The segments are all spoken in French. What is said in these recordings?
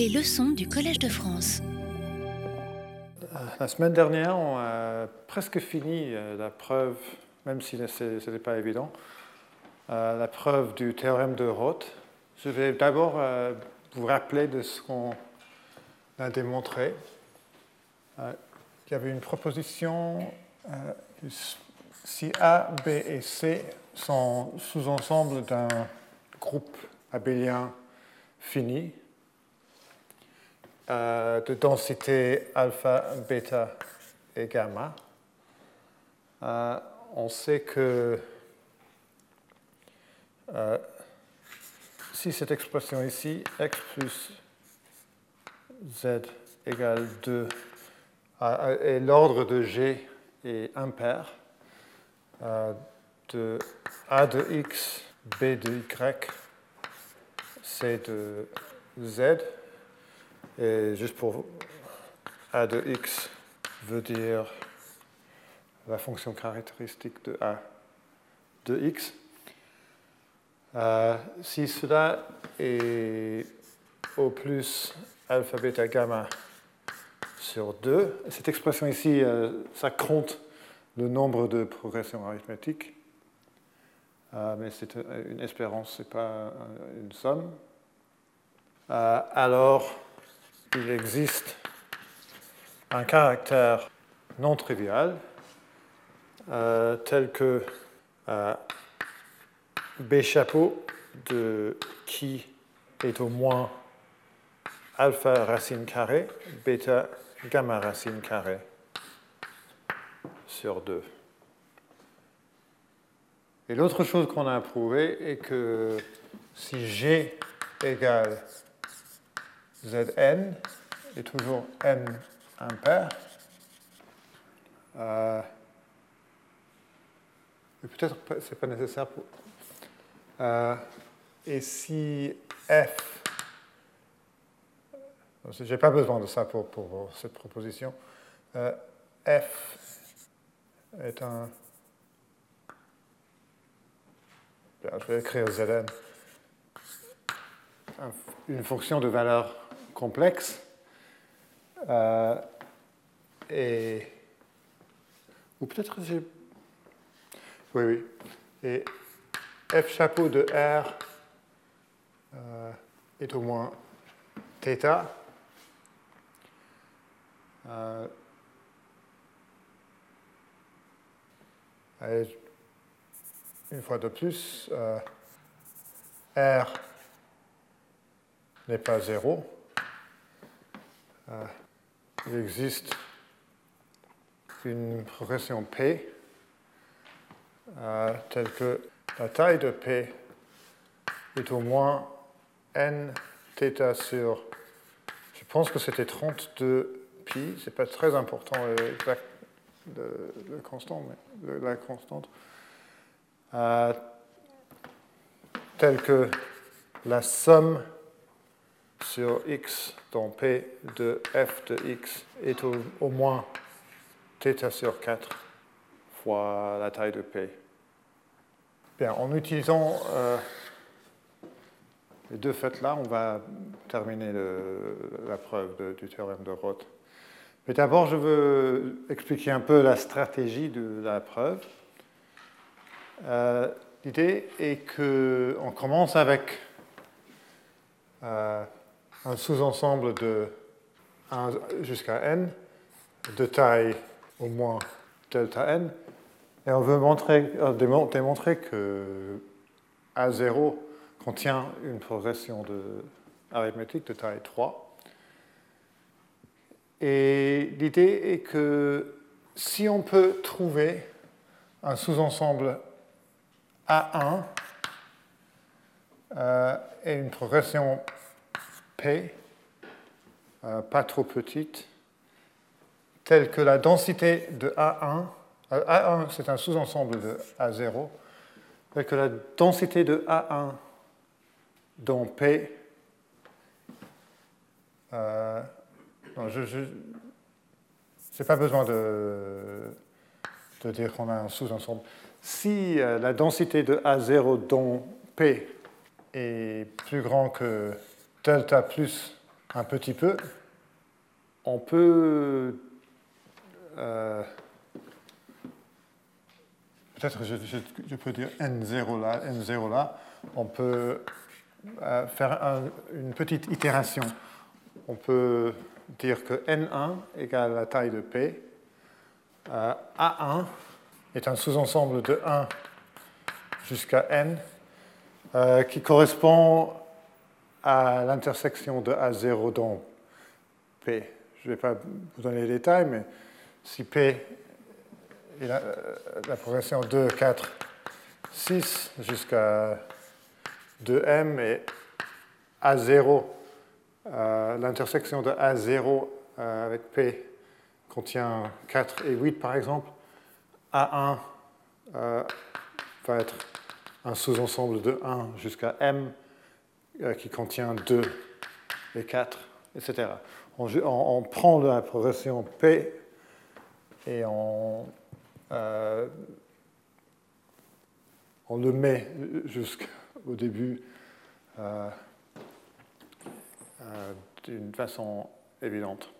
Les leçons du Collège de France. La semaine dernière, on a presque fini euh, la preuve, même si ce n'était pas évident, euh, la preuve du théorème de Roth. Je vais d'abord euh, vous rappeler de ce qu'on a démontré. Il y avait une proposition si A, B et C sont sous-ensembles d'un groupe abélien fini, euh, de densité alpha, bêta et gamma. Euh, on sait que euh, si cette expression ici, x plus z égale 2, et l'ordre de g est impair, de a de x, b de y, c de z, et juste pour a de x veut dire la fonction caractéristique de a de x. Euh, si cela est au plus alpha, beta, gamma sur 2, cette expression ici, euh, ça compte le nombre de progressions arithmétiques, euh, mais c'est une espérance, ce n'est pas une somme. alors, il existe un caractère non trivial euh, tel que euh, B chapeau de qui est au moins alpha racine carrée, bêta gamma racine carrée sur 2. Et l'autre chose qu'on a prouvé est que si G égale Zn est toujours n impair. Euh, peut-être que ce n'est pas nécessaire pour. Euh, et si f. Je n'ai pas besoin de ça pour, pour cette proposition. Euh, f est un. Je vais écrire Zn. Une fonction de valeur complexe. Euh, et, ou peut-être j'ai. Oui, oui. Et f chapeau de R euh, est au moins θ. Euh, une fois de plus, euh, R n'est pas 0 il existe une progression P euh, telle que la taille de P est au moins n θ sur, je pense que c'était 32 pi, c'est pas très important le, constant, mais la constante, euh, telle que la somme sur x dont P de f de x est au, moins θ sur 4 fois la taille de P. Bien, en utilisant euh, les deux faits-là, on va terminer la preuve du théorème de Roth. Mais d'abord, je veux expliquer un peu la stratégie de la preuve. Euh, l'idée est qu'on commence avec euh, un sous-ensemble de 1 jusqu'à n de taille au moins delta n. Et on veut montrer, démontrer que A0 contient une progression arithmétique de taille 3. Et l'idée est que si on peut trouver un sous-ensemble A1 euh, et une progression P, euh, pas trop petite, telle que la densité de A1, euh, A1 c'est un sous-ensemble de A0, telle que la densité de A1 dont P, euh, je n'ai pas besoin de, de dire qu'on a un sous-ensemble. Si la densité de A0 dont P est plus grand que delta plus un petit peu, on peut euh, peut-être je, je, peux dire n0 là, n0 là, on peut euh, faire une petite itération. On peut dire que n1 égale la taille de p. Euh, A1 est un sous-ensemble de 1 jusqu'à n qui correspond à l'intersection de A0 dans P. Je ne vais pas vous donner les détails, mais si P est la, la progression 2, 4, 6 jusqu'à 2M et A0, euh, l'intersection de A0 euh, avec P contient 4 et 8 par exemple, A1 euh, va être un sous-ensemble de 1 jusqu'à M euh, qui contient 2 et 4, etc. On, prend la progression P et on, euh, le met jusqu'au début euh, d'une façon évidente.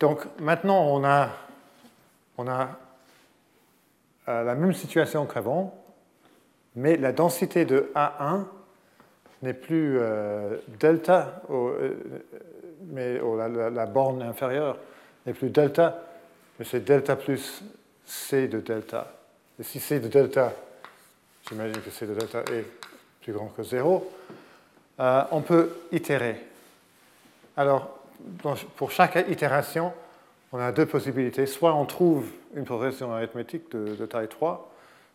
Donc maintenant, on a, on a la même situation qu'avant, mais la densité de A1 n'est plus euh, delta, euh, mais la, borne inférieure n'est plus delta, mais c'est delta plus c de delta. Et si c de delta, j'imagine que c de delta est plus grand que 0, euh, on peut itérer. Alors, pour chaque itération, on a deux possibilités. Soit on trouve une progression arithmétique de, taille 3,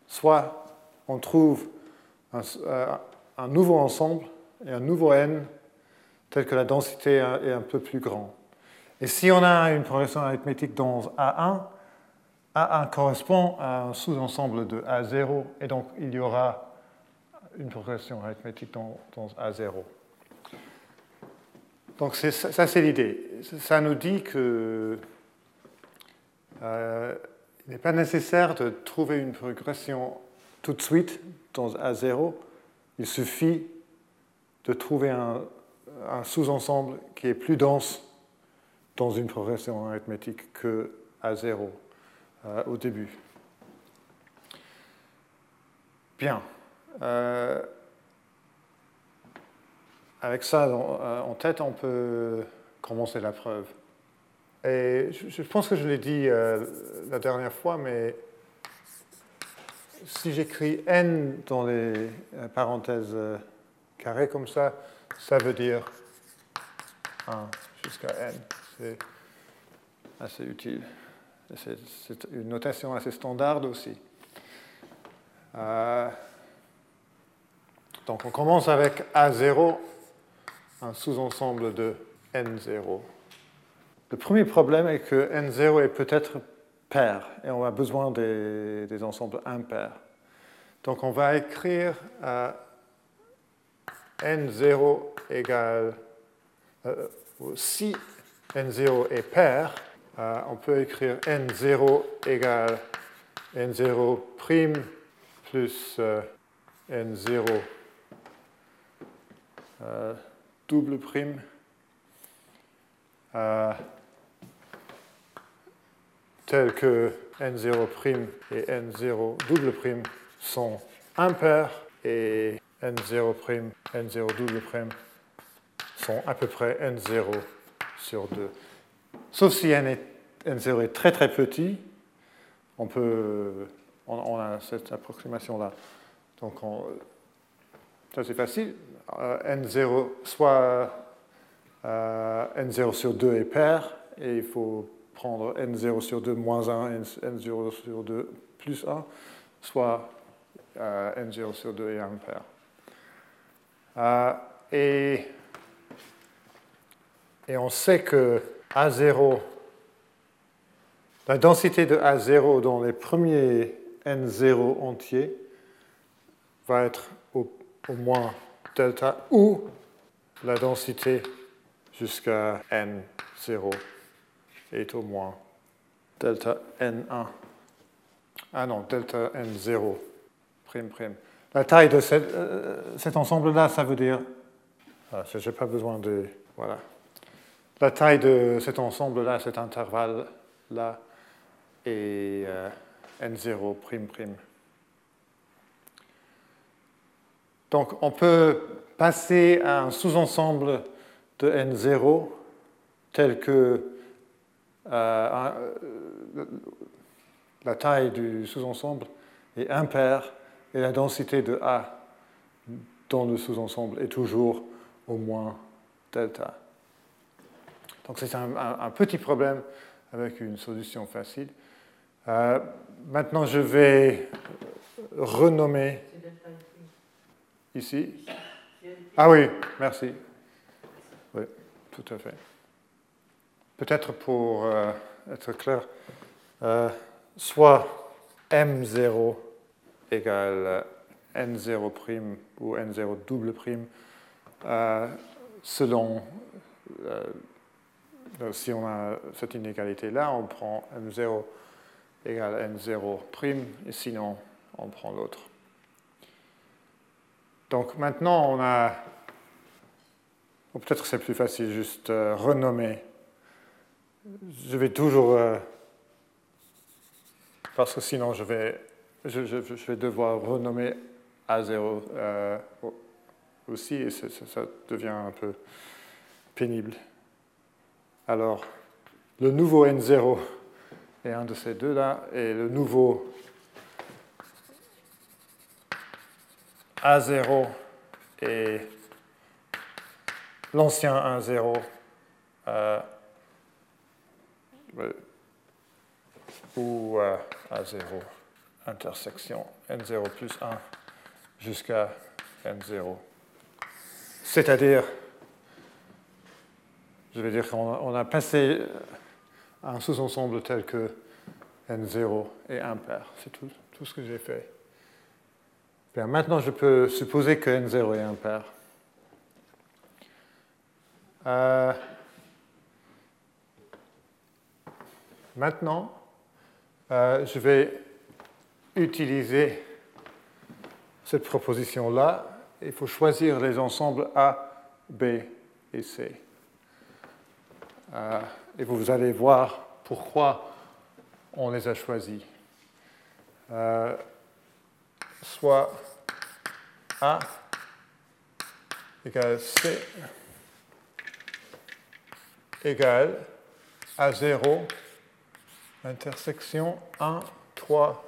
soit on trouve un, un nouveau ensemble et un nouveau n tel que la densité est un peu plus grand. Et si on a une progression arithmétique dans A1, A1 correspond à un sous-ensemble de A0, et donc il y aura une progression arithmétique dans, A0. Donc ça, c'est l'idée. Ça nous dit que euh, il n'est pas nécessaire de trouver une progression tout de suite dans A0, il suffit de trouver un, sous-ensemble qui est plus dense dans une progression arithmétique que à 0 euh, au début. Bien. Euh, avec ça euh, en, tête, on peut commencer la preuve. Et je, pense que je l'ai dit la dernière fois, mais si j'écris n dans les parenthèses carrées comme ça, ça veut dire 1 jusqu'à n. C'est assez utile. C'est une notation assez standard aussi. Euh, donc on commence avec A0, un sous-ensemble de N0. Le premier problème est que N0 est peut-être pair et on a besoin des, ensembles impairs. Donc on va écrire euh, n0 égale, euh, si n0 est pair, euh, on peut écrire n0 égale n0 prime plus n0 double prime tels que n0' et n0 double prime sont impairs et n0', n0 double prime sont à peu près n0 sur 2. Sauf si n n0 est très très petit, on peut, on, a cette approximation-là. Donc ça c'est facile. Euh, n0, soit euh, n0 sur 2 est pair, et il faut prendre n0 sur 2 moins 1, n0 sur 2 plus 1, soit euh, n0 sur 2 est impair. Euh, et, et on sait que A0, la densité de A0 dans les premiers n0 entiers va être au moins delta ou la densité jusqu'à n0 est au moins delta n1. Ah non, delta n0 prime prime. La taille de euh, cet ensemble-là, ça veut dire, ah, je n'ai pas besoin de voilà. La taille de cet ensemble-là, cet intervalle-là, est euh, n0''. Donc on peut passer à un sous-ensemble de n0 tel que euh, la taille du sous-ensemble est impaire et la densité de A dans le sous-ensemble est toujours au moins delta. Donc c'est un, petit problème avec une solution facile. Euh, maintenant, je vais renommer ici. Ah oui, merci. Oui, tout à fait. Peut-être pour euh, être clair, euh, soit M0 égale N0' ou N0 double prime, selon si on a cette inégalité-là, on prend M0 égale N0 prime, et sinon, on prend l'autre. Donc maintenant, on a... Peut-être c'est plus facile juste euh, renommer. Je vais toujours... Euh, parce que sinon, je vais, je, vais devoir renommer A0 euh, aussi, et ça devient un peu pénible. Alors, le nouveau N0 est un de ces deux-là, et le nouveau A0 est l'ancien 1,0 euh, ou euh, A0 intersection N0 plus 1 jusqu'à N0. C'est-à-dire je vais dire qu'on a passé un sous-ensemble tel que N0 est impair. C'est tout, ce que j'ai fait. Maintenant, je peux supposer que N0 est impair. Euh, maintenant, euh, je vais utiliser cette proposition-là. Il faut choisir les ensembles A, B et C. Euh, et vous allez voir pourquoi on les a choisis. Euh, soit A égale C égale A0 intersection 1, 3,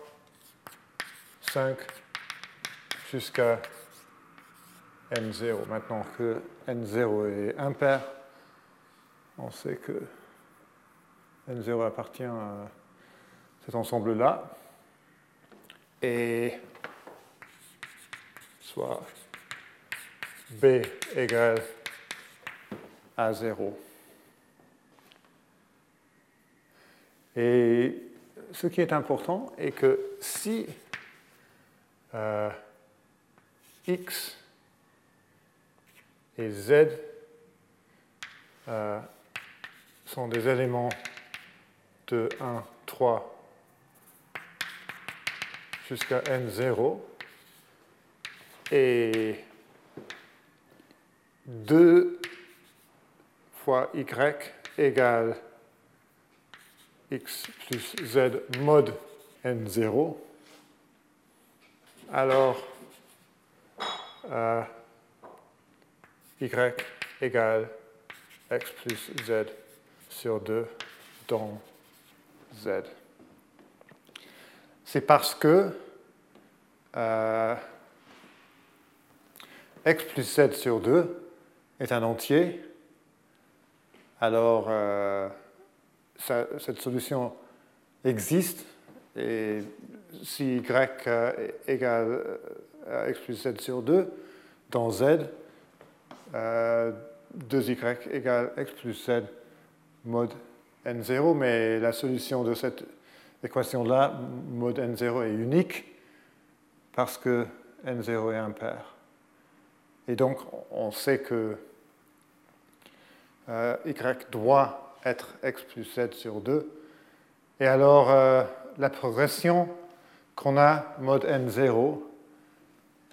5 jusqu'à N0. Maintenant que N0 est impair, on sait que N0 appartient à cet ensemble-là. Et soit B égale à 0. Et ce qui est important est que si euh, X et Z euh, sont des éléments de 1, 3 jusqu'à n0 et 2 fois y égale x plus z mod n0, alors euh, y égale x plus z sur 2 dans Z. C'est parce que euh, x plus z sur 2 est un entier, alors euh, cette solution existe, et si y égale x plus z sur 2 dans z, 2y égale x plus z mode n0, mais la solution de cette équation-là, mode n0, est unique parce que n0 est impair. Et donc, on sait que euh, y doit être x plus z sur 2. Et alors, euh, la progression qu'on a, mode n0,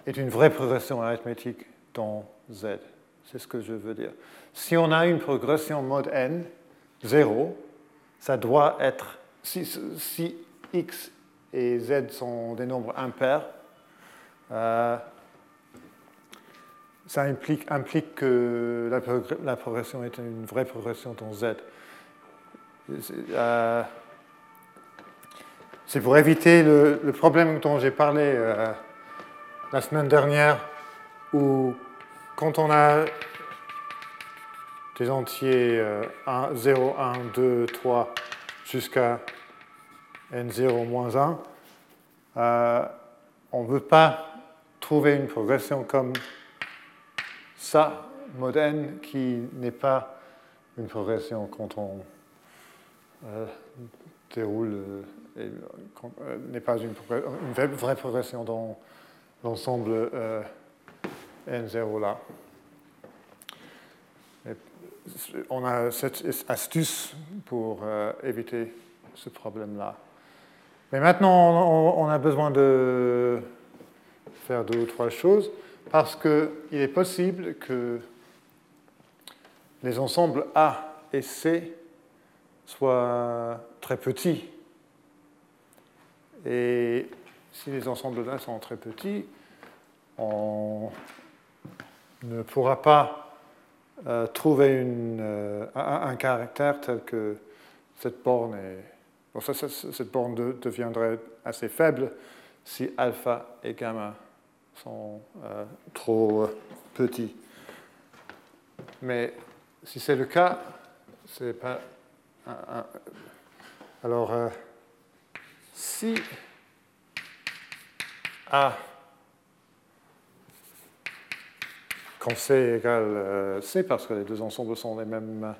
est une vraie progression arithmétique dans z. C'est ce que je veux dire. Si on a une progression mode n, 0, ça doit être, si, x et z sont des nombres impairs, euh, ça implique, que la, progression est une vraie progression dans z. Euh, c'est pour éviter le, problème dont j'ai parlé euh, la semaine dernière, où quand on a des entiers 1, 0, 1, 2, 3 jusqu'à n0 moins 1, euh, on ne veut pas trouver une progression comme ça, mode n, qui n'est pas une progression quand on euh, déroule, euh, n'est pas une, vraie progression dans l'ensemble n0 là. on a cette astuce pour éviter ce problème-là. Mais maintenant, on, a besoin de faire deux ou trois choses parce qu'il est possible que les ensembles A et C soient très petits. Et si les ensembles A sont très petits, on ne pourra pas euh, trouver euh, un, caractère tel que cette borne est cette borne deviendrait assez faible si alpha et gamma sont euh, trop euh, petits. Mais si c'est le cas, c'est pas. alors, euh, si A quand C égale C, parce que les deux ensembles sont, les mêmes,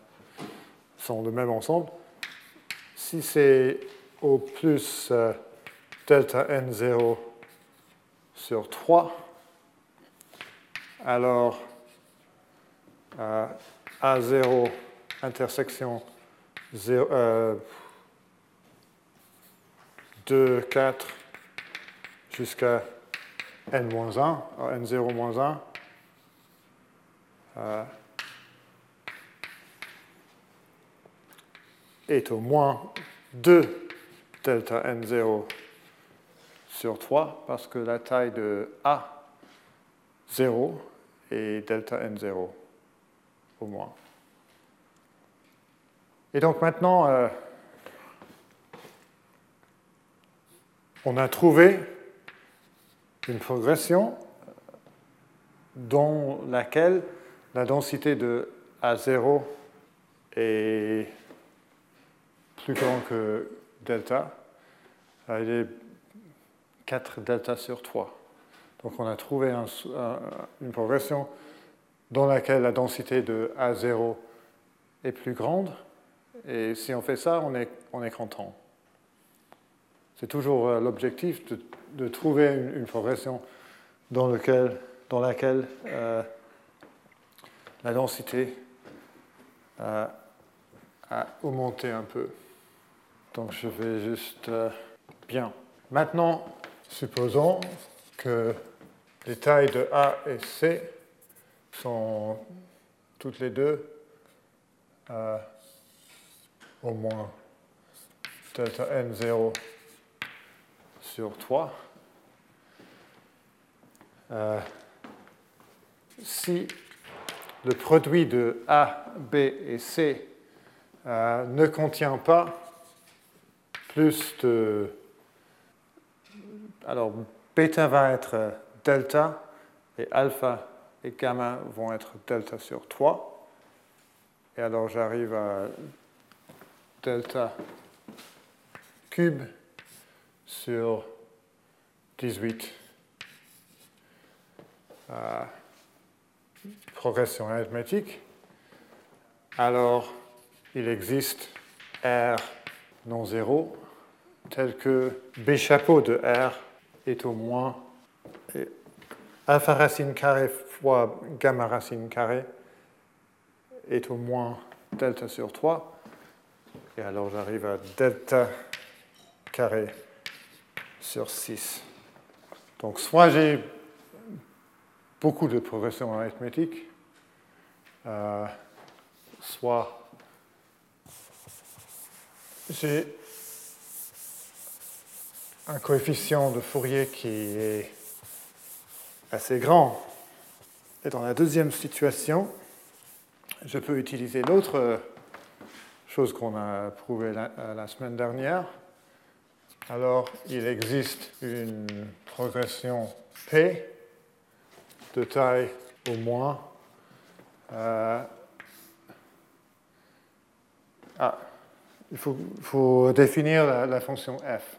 sont le même ensemble, si c'est au plus delta n0 sur 3, alors euh, A0 intersection 0, 2, 4 jusqu'à n-1, n0-1, euh, est au moins 2 delta n0 sur 3 parce que la taille de A 0 est delta n0 au moins. Et donc maintenant, euh, on a trouvé une progression dans laquelle la densité de A0 est plus grand que delta, il est 4 delta sur 3. Donc on a trouvé une progression dans laquelle la densité de A0 est plus grande. Et si on fait ça, on est, on est content. C'est toujours euh, l'objectif de, trouver une, progression dans, lequel, dans laquelle euh, la densité euh, a augmenté un peu. Donc je vais juste... Euh, bien. Maintenant, supposons que les tailles de A et C sont toutes les deux euh, au moins delta n0 sur 3. Euh, si le produit de A, B et C ne contient pas plus de... Alors, bêta va être delta, et alpha et gamma vont être delta sur 3. Et alors, j'arrive à delta cube sur 18. Euh, progression arithmétique. Alors, il existe R non zéro tel que B chapeau de R est au moins alpha racine carré fois gamma racine carré est au moins delta sur 3. Et alors j'arrive à delta carré sur 6. Donc soit j'ai beaucoup de progression arithmétique, euh, soit j'ai un coefficient de Fourier qui est assez grand. Et dans la deuxième situation, je peux utiliser l'autre chose qu'on a prouvée la, semaine dernière. Alors, il existe une progression P de taille au moins. Euh, ah, il faut, définir la, fonction f.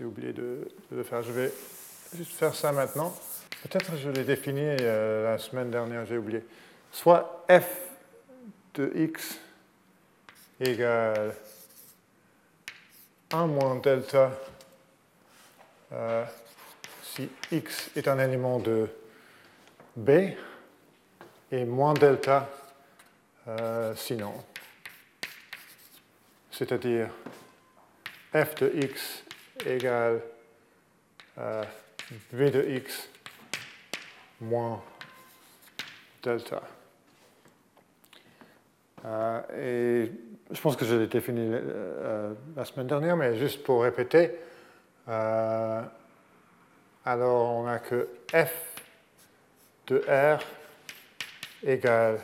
J'ai oublié de, le faire. Je vais juste faire ça maintenant. Peut-être je l'ai défini euh, la semaine dernière, j'ai oublié. Soit f de x égale 1 moins delta euh, si x est un élément de B et moins delta euh, sinon. C'est-à-dire f de x égale euh, v de x moins delta. Euh, et je pense que je l'ai défini euh, la semaine dernière, mais juste pour répéter, euh, alors on a que f de r égale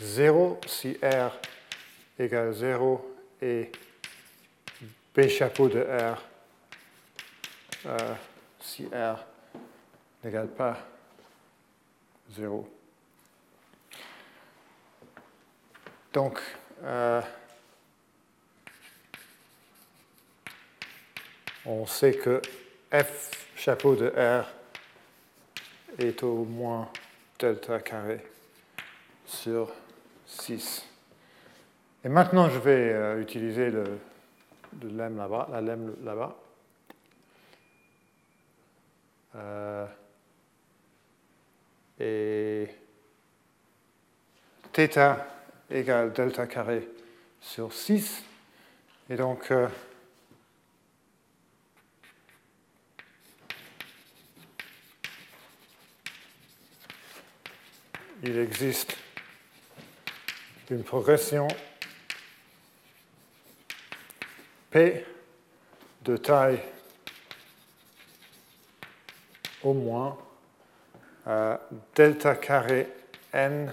0 si r égale 0 et b chapeau de r si r n'égale pas 0. Donc, euh, on sait que f chapeau de R est au moins delta carré sur 6. Et maintenant, je vais euh, utiliser le, lemme là-bas, la lemme là-bas. Euh, et θ égale delta carré sur 6. Et donc, euh, il existe une progression P de taille au moins euh, delta carré n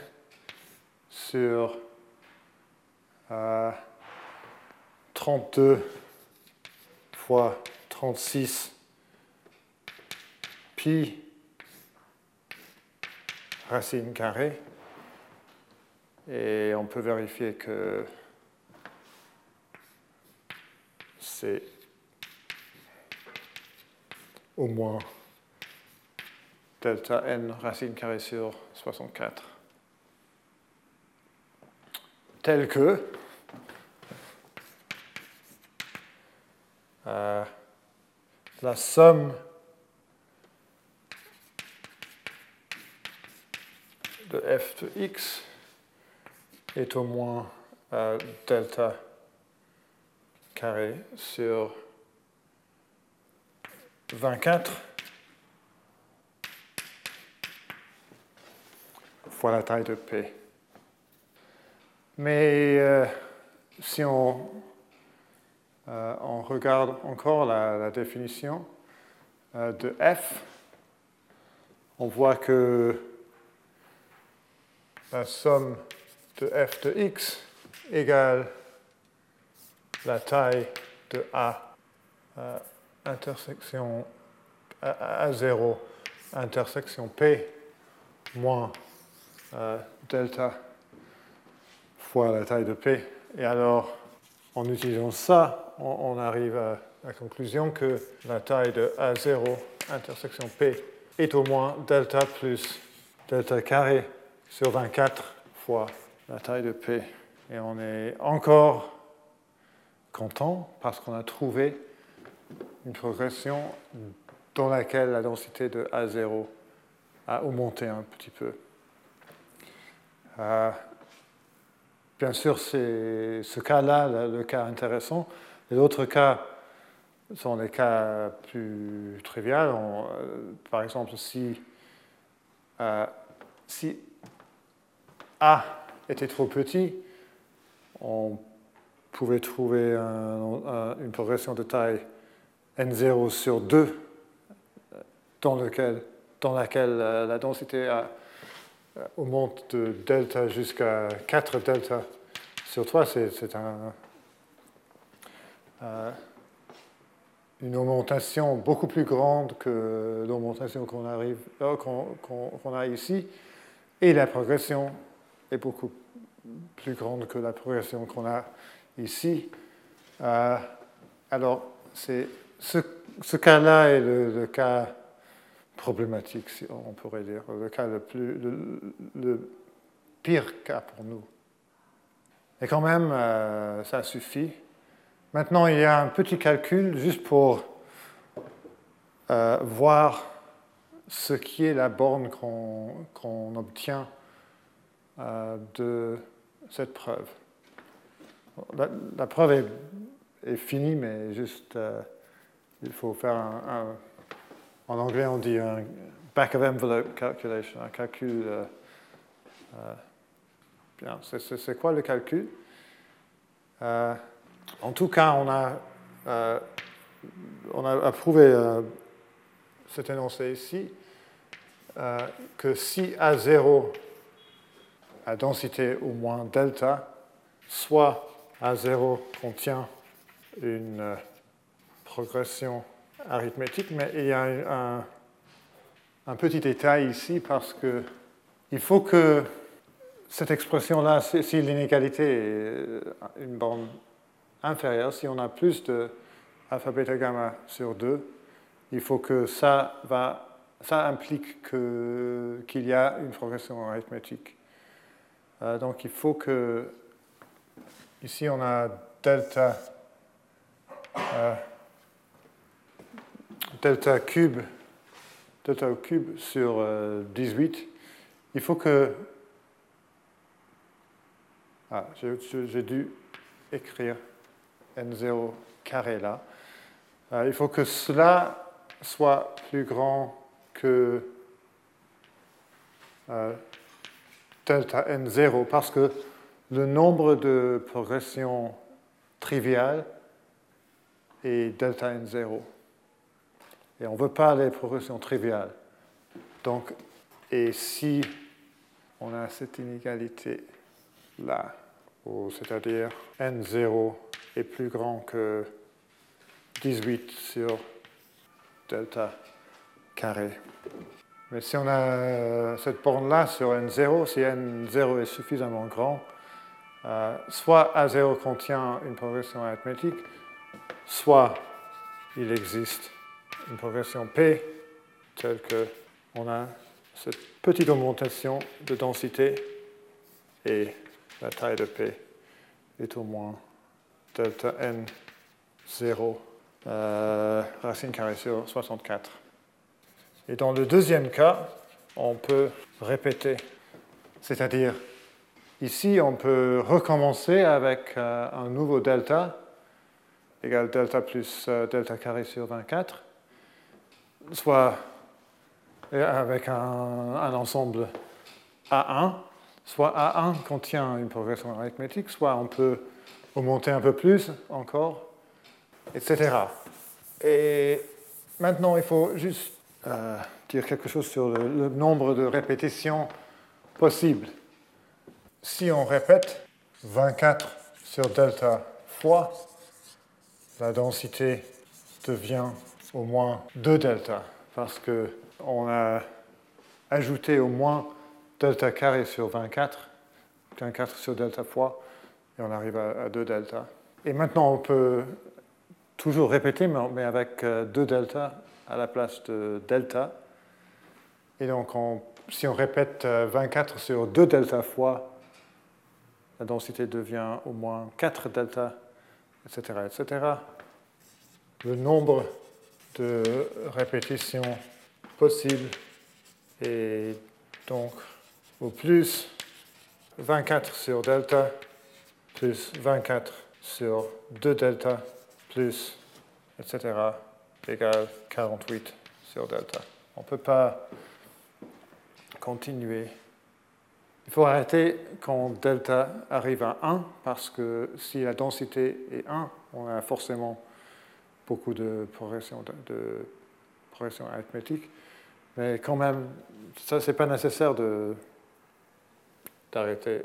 sur 32 fois 36 pi racine carrée. Et on peut vérifier que c'est au moins delta n racine carrée sur 64. Tel que Euh, la somme de f de x est au moins euh, delta carré sur 24 fois la taille de P. Mais euh, si on euh, on regarde encore la, définition euh, de f. On voit que la somme de f de x égale la taille de A intersection A0 intersection P moins delta fois la taille de P. Et alors, en utilisant ça, on, arrive à la conclusion que la taille de A0 intersection P est au moins delta plus delta carré sur 24 fois la taille de P. Et on est encore content parce qu'on a trouvé une progression dans laquelle la densité de A0 a augmenté un petit peu. Euh, bien sûr, c'est ce cas-là le cas intéressant. Les autres cas sont des cas plus triviaux. Euh, par exemple, si, euh, si A était trop petit, on pouvait trouver une progression de taille n0 sur 2 dans, dans laquelle la densité A augmente de delta jusqu'à 4 delta sur 3. C'est un, euh, une augmentation beaucoup plus grande que l'augmentation qu'on euh, a ici. Et la progression est beaucoup plus grande que la progression qu'on a ici. Euh, alors, ce, ce cas-là est le, cas problématique, si on pourrait dire, le cas le, plus, le, pire cas pour nous. Et quand même, euh, ça suffit. Maintenant, il y a un petit calcul juste pour euh, voir ce qui est la borne qu'on obtient euh, de cette preuve. La, preuve est, finie, mais juste, euh, il faut faire un, En anglais, on dit un back of envelope calculation, un calcul. Euh, bien, c'est quoi le calcul? En tout cas, on a, on a approuvé cet énoncé ici, que si A0 à densité au moins delta, soit A0 contient une euh, progression arithmétique, mais il y a un, petit détail ici parce que il faut que cette expression-là, si l'inégalité est une borne inférieure, si on a plus de alpha beta gamma sur 2, il faut que ça, va, ça implique qu'il y a une progression arithmétique. Euh, donc il faut que, ici on a delta, euh, delta cube, delta au cube sur 18. Euh, il faut que, ah, j'ai dû écrire n0 carré là. il faut que cela soit plus grand que delta n0 parce que le nombre de progressions triviales est delta n0. Et on ne veut pas les progressions triviales. Donc, et si on a cette inégalité là, c'est-à-dire n0 est plus grand que 18 sur delta carré, mais si on a cette borne-là sur n0, si n0 est suffisamment grand, euh, soit A0 contient une progression arithmétique, soit il existe une progression P telle que on a cette petite augmentation de densité et la taille de P est au moins delta n0 euh, racine carrée sur 64. Et dans le deuxième cas, on peut répéter. C'est-à-dire, ici, on peut recommencer avec euh, un nouveau delta, égal delta plus euh, delta carré sur 24, soit avec un, ensemble A1, soit A1 contient une progression arithmétique, soit on peut augmenter un peu plus encore, etc. Et maintenant, il faut juste dire quelque chose sur le, nombre de répétitions possibles. Si on répète 24 sur delta fois, la densité devient au moins 2 delta, parce qu'on a ajouté au moins delta carré sur 24, 24 sur delta fois, et on arrive à, 2 delta. Et maintenant, on peut toujours répéter, mais avec 2 euh, delta à la place de delta. Et donc, si on répète 24 euh, sur 2 delta fois, la densité devient au moins 4 delta, etc., etc. Le nombre de répétitions possibles est donc au plus 24 sur delta plus 24 sur 2 delta plus, etc égale 48 sur delta. On ne peut pas continuer Il faut arrêter quand delta arrive à 1, parce que si la densité est 1, on a forcément beaucoup de progression, arithmétique. Mais quand même, ça, c'est pas nécessaire d'arrêter.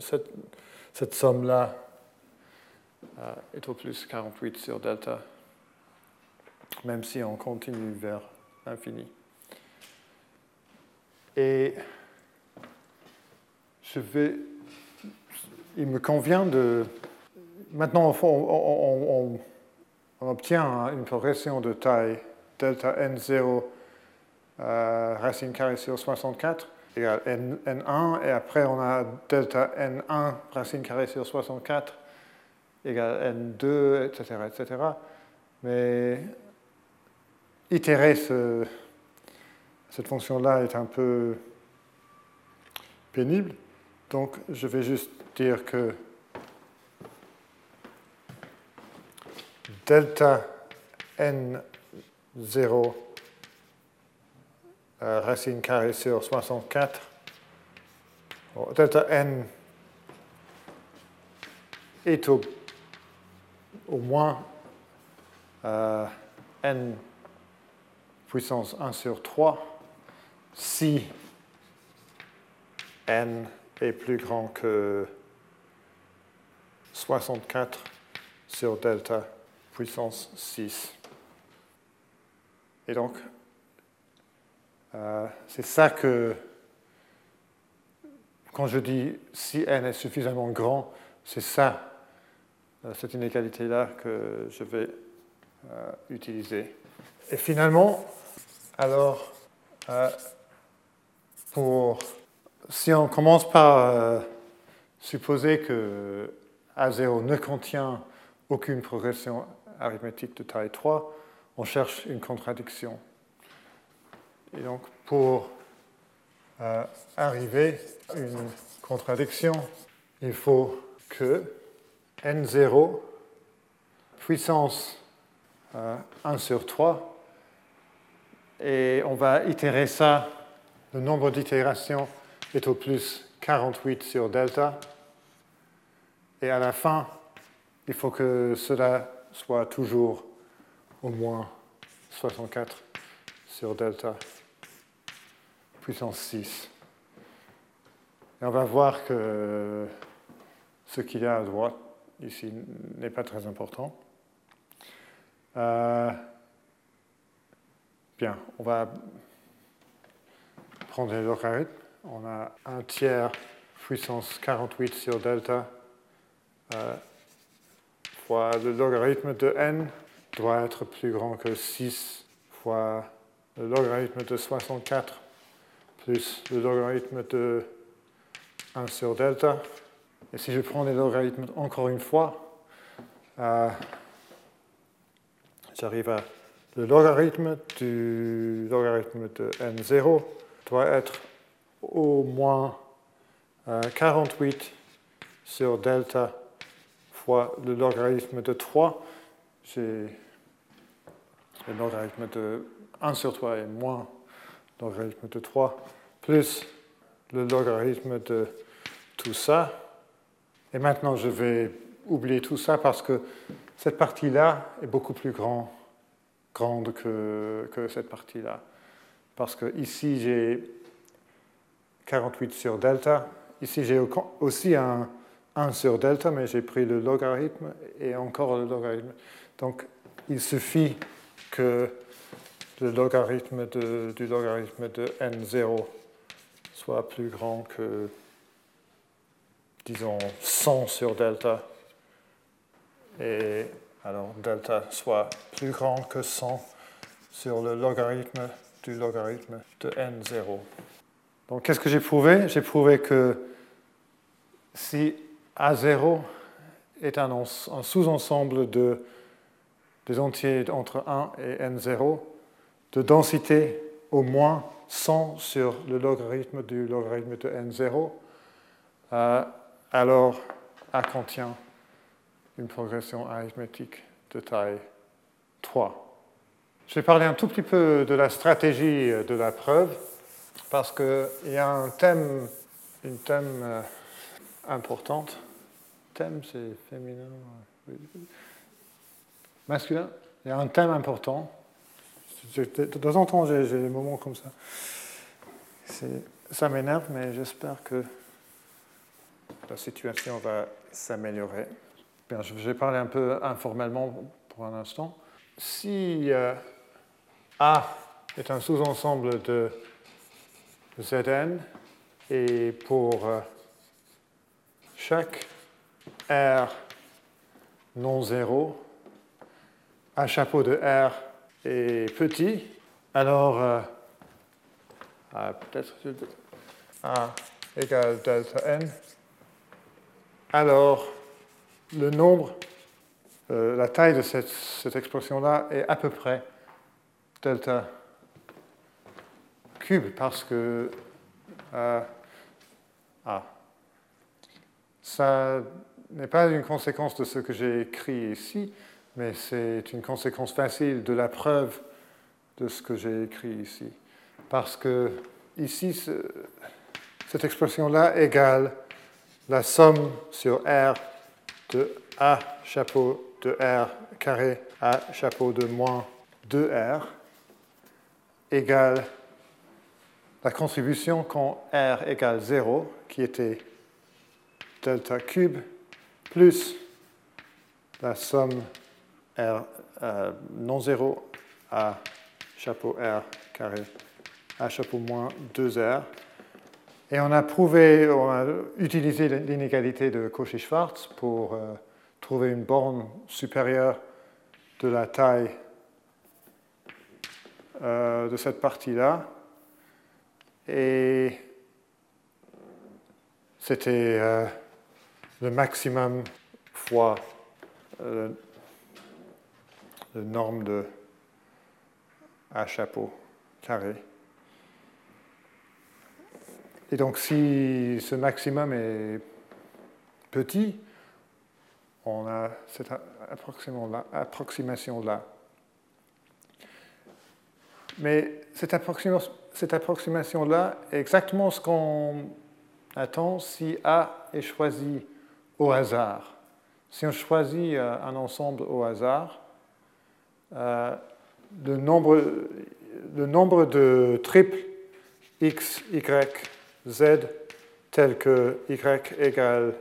Cette, cette somme-là euh, est au plus 48 sur delta, même si on continue vers l'infini. Et je vais, il me convient de... Maintenant, on, obtient une progression de taille delta n0 euh, racine carrée sur 64 égale n, n1, et après on a delta n1 racine carrée sur 64 égale n2, etc. etc. Mais itérer ce, cette fonction-là est un peu pénible. Donc je vais juste dire que delta n0 euh, racine carrée sur 64, delta n est au, moins euh, n puissance 1 sur 3 si n est plus grand que 64 sur delta puissance 6. Et donc, euh, c'est ça que, quand je dis si n est suffisamment grand, c'est ça, euh, cette inégalité-là que je vais euh, utiliser. Et finalement, alors, pour, si on commence par supposer que A0 ne contient aucune progression arithmétique de taille 3, on cherche une contradiction. Et donc, pour euh, arriver à une contradiction, il faut que n0 puissance 1 euh, sur 3, et on va itérer ça, le nombre d'itérations est au plus 48 sur delta, et à la fin, il faut que cela soit toujours au moins 64 sur delta puissance 6. Et on va voir que ce qu'il y a à droite ici n'est pas très important. Euh, bien, on va prendre les logarithmes. On a un tiers puissance 48 sur delta euh, le logarithme de n doit être plus grand que 6 fois le logarithme de 64 plus le logarithme de 1 sur delta. Et si je prends les logarithmes encore une fois, euh, j'arrive à le logarithme du logarithme de n0 doit être au moins 48 euh, sur delta fois le logarithme de 3. J'ai le logarithme de 1 sur 3 est moins logarithme de 3, plus le logarithme de tout ça. Et maintenant, je vais oublier tout ça parce que cette partie-là est beaucoup plus grand, grande que, que cette partie-là. Parce que ici, j'ai 48 sur delta. Ici, j'ai aussi un 1 sur delta, mais j'ai pris le logarithme et encore le logarithme. Donc, il suffit que le logarithme du logarithme de n0 soit plus grand que, disons, 100 sur delta, et alors delta soit plus grand que 100 sur le logarithme du logarithme de n0. Donc qu'est-ce que j'ai prouvé? J'ai prouvé que si A0 est un, sous-ensemble de, des entiers entre 1 et n0, de densité au moins 100 sur le logarithme du logarithme de n0, euh, alors A contient une progression arithmétique de taille 3. Je vais parler un tout petit peu de la stratégie de la preuve, parce qu'il y a un thème euh, importante. Thème, c'est féminin. Masculin. Il y a un thème important. De temps en temps, j'ai des moments comme ça. Ça m'énerve, mais j'espère que la situation va s'améliorer. Je vais parler un peu informellement pour un instant. Si euh, A est un sous-ensemble de Zn, et pour euh, chaque R non zéro, un chapeau de R est petit, alors euh, ah, peut-être A égale delta n, alors le nombre, euh, la taille de cette, cette expression-là est à peu près delta cube parce que euh, ah, ça n'est pas une conséquence de ce que j'ai écrit ici, mais c'est une conséquence facile de la preuve de ce que j'ai écrit ici. Parce que ici, cette expression-là égale la somme sur R de A chapeau de R carré A chapeau de moins 2R égale la contribution quand R égale 0, qui était delta cube, plus la somme R euh, non zéro à chapeau R carré à chapeau moins 2R. Et on a prouvé, on a utilisé l'inégalité de Cauchy-Schwarz pour euh, trouver une borne supérieure de la taille euh, de cette partie-là. Et c'était le maximum fois euh, le norme de à chapeau carré. Et donc si ce maximum est petit, on a cette approximation-là. Mais cette approximation-là est exactement ce qu'on attend si A est choisi au hasard. Si on choisit euh, un ensemble au hasard, euh, le, nombre, le nombre de triples x, y, z tel que y égale,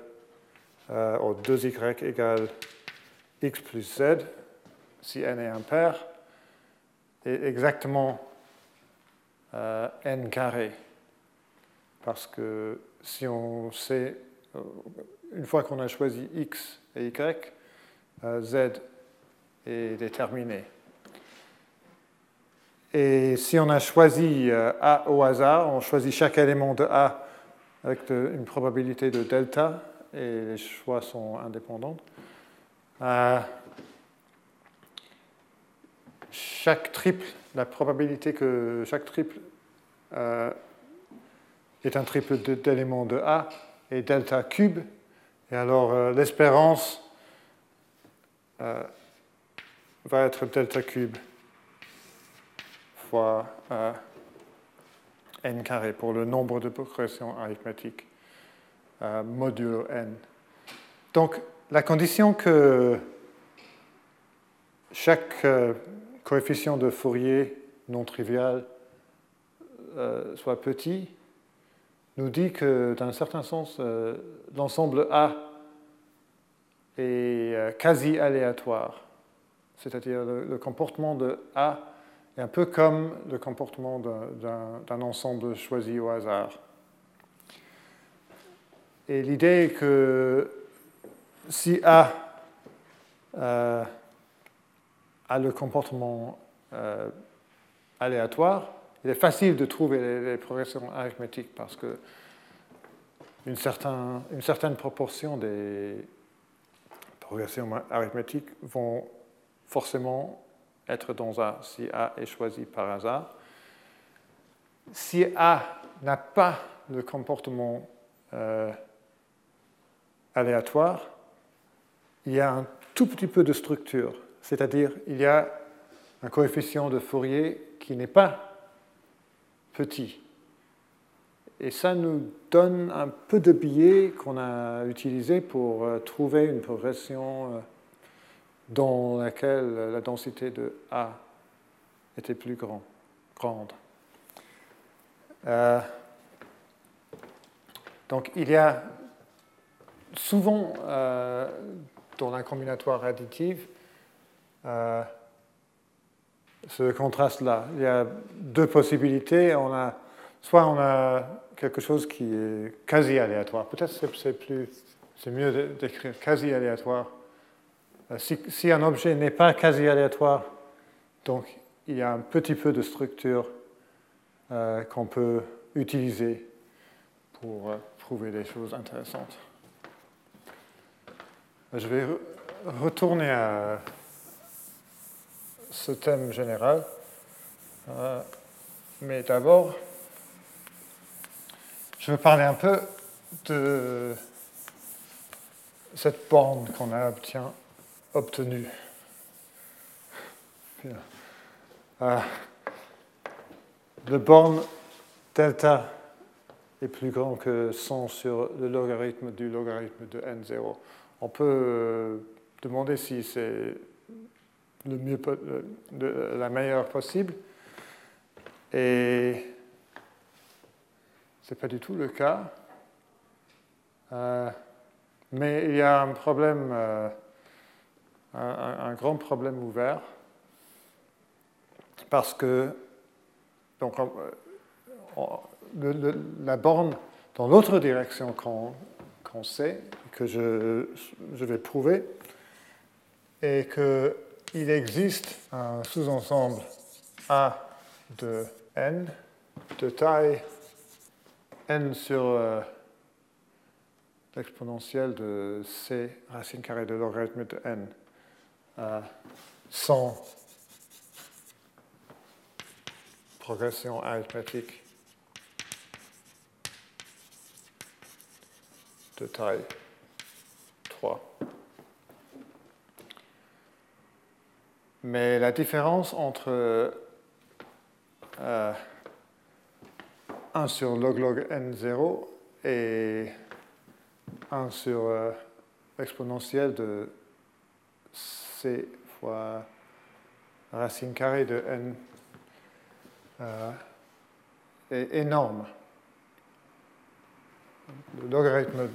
euh, ou 2y égale x plus z, si n est impair, est exactement euh, n carré. Parce que si on sait, euh, une fois qu'on a choisi x et y, euh, z est déterminé. Et si on a choisi A au hasard, on choisit chaque élément de A avec une probabilité de delta, et les choix sont indépendants. chaque triple la probabilité que chaque triple euh, est un triple d'éléments de A est delta cube. Et alors euh, l'espérance euh, va être delta cube fois n carré pour le nombre de progressions arithmétiques modulo n. Donc la condition que chaque coefficient de Fourier non trivial euh, soit petit nous dit que, dans un certain sens, euh, l'ensemble A est euh, quasi aléatoire. C'est-à-dire le, comportement de A est un peu comme le comportement d'un ensemble choisi au hasard. Et l'idée est que si A a le comportement euh, aléatoire, il est facile de trouver les, progressions arithmétiques parce que une, certaine proportion des progressions arithmétiques vont forcément être dans A si A est choisi par hasard. Si A n'a pas le comportement euh, aléatoire, il y a un tout petit peu de structure c'est-à-dire il y a un coefficient de Fourier qui n'est pas petit. et ça nous donne un peu de biais qu'on a utilisé pour trouver une progression dans laquelle la densité de A était plus grand, grande. donc il y a souvent dans la combinatoire additive euh, ce contraste-là. Il y a deux possibilités. On a, soit on a quelque chose qui est quasi aléatoire. Peut-être c'est plus, c'est mieux d'écrire quasi aléatoire. Euh, si, un objet n'est pas quasi aléatoire, donc il y a un petit peu de structure euh, qu'on peut utiliser pour prouver des choses intéressantes. Je vais retourner à ce thème général. Euh, mais d'abord, je veux parler un peu de cette borne qu'on a obtenue. Euh, le borne delta est plus grand que 100 sur le logarithme du logarithme de n0. On peut euh, demander si c'est le mieux, de la meilleure possible. Et ce n'est pas du tout le cas. Euh, mais il y a un problème, euh, un, grand problème ouvert, parce que donc, la borne dans l'autre direction qu'on sait, que je, je vais prouver, est que il existe un sous-ensemble A de n de taille n sur euh, l'exponentielle de c racine carrée de logarithme de n sans progression arithmétique de taille 3. Mais la différence entre 1 euh, sur log log n0 et 1 sur euh, l'exponentielle de c fois racine carrée de n euh, est énorme. Le logarithme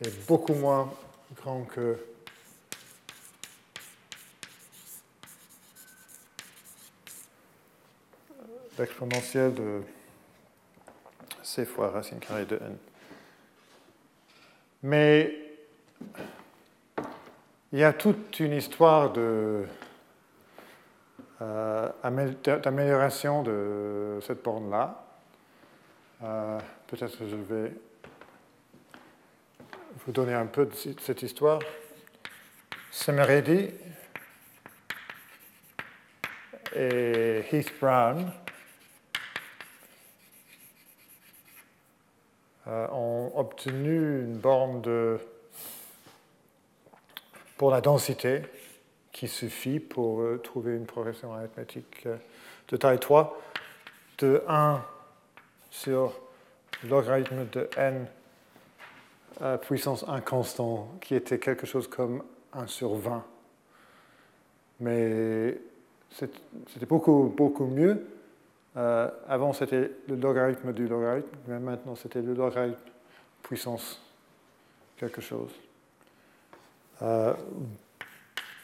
est beaucoup moins grand que l'exponentielle de c fois racine carrée de n. Mais il y a toute une histoire de, euh, d'amélioration de cette borne-là. Euh, peut-être que je vais vous donner un peu de cette histoire. Semeredi et Heath Brown ont obtenu une borne de, pour la densité qui suffit pour euh, trouver une progression arithmétique euh, de taille 3 de 1 sur logarithme de n puissance 1 constant, qui était quelque chose comme 1 sur 20. Mais c'était beaucoup, beaucoup mieux euh, avant, c'était le logarithme du logarithme, mais maintenant, c'était le logarithme puissance quelque chose. Euh,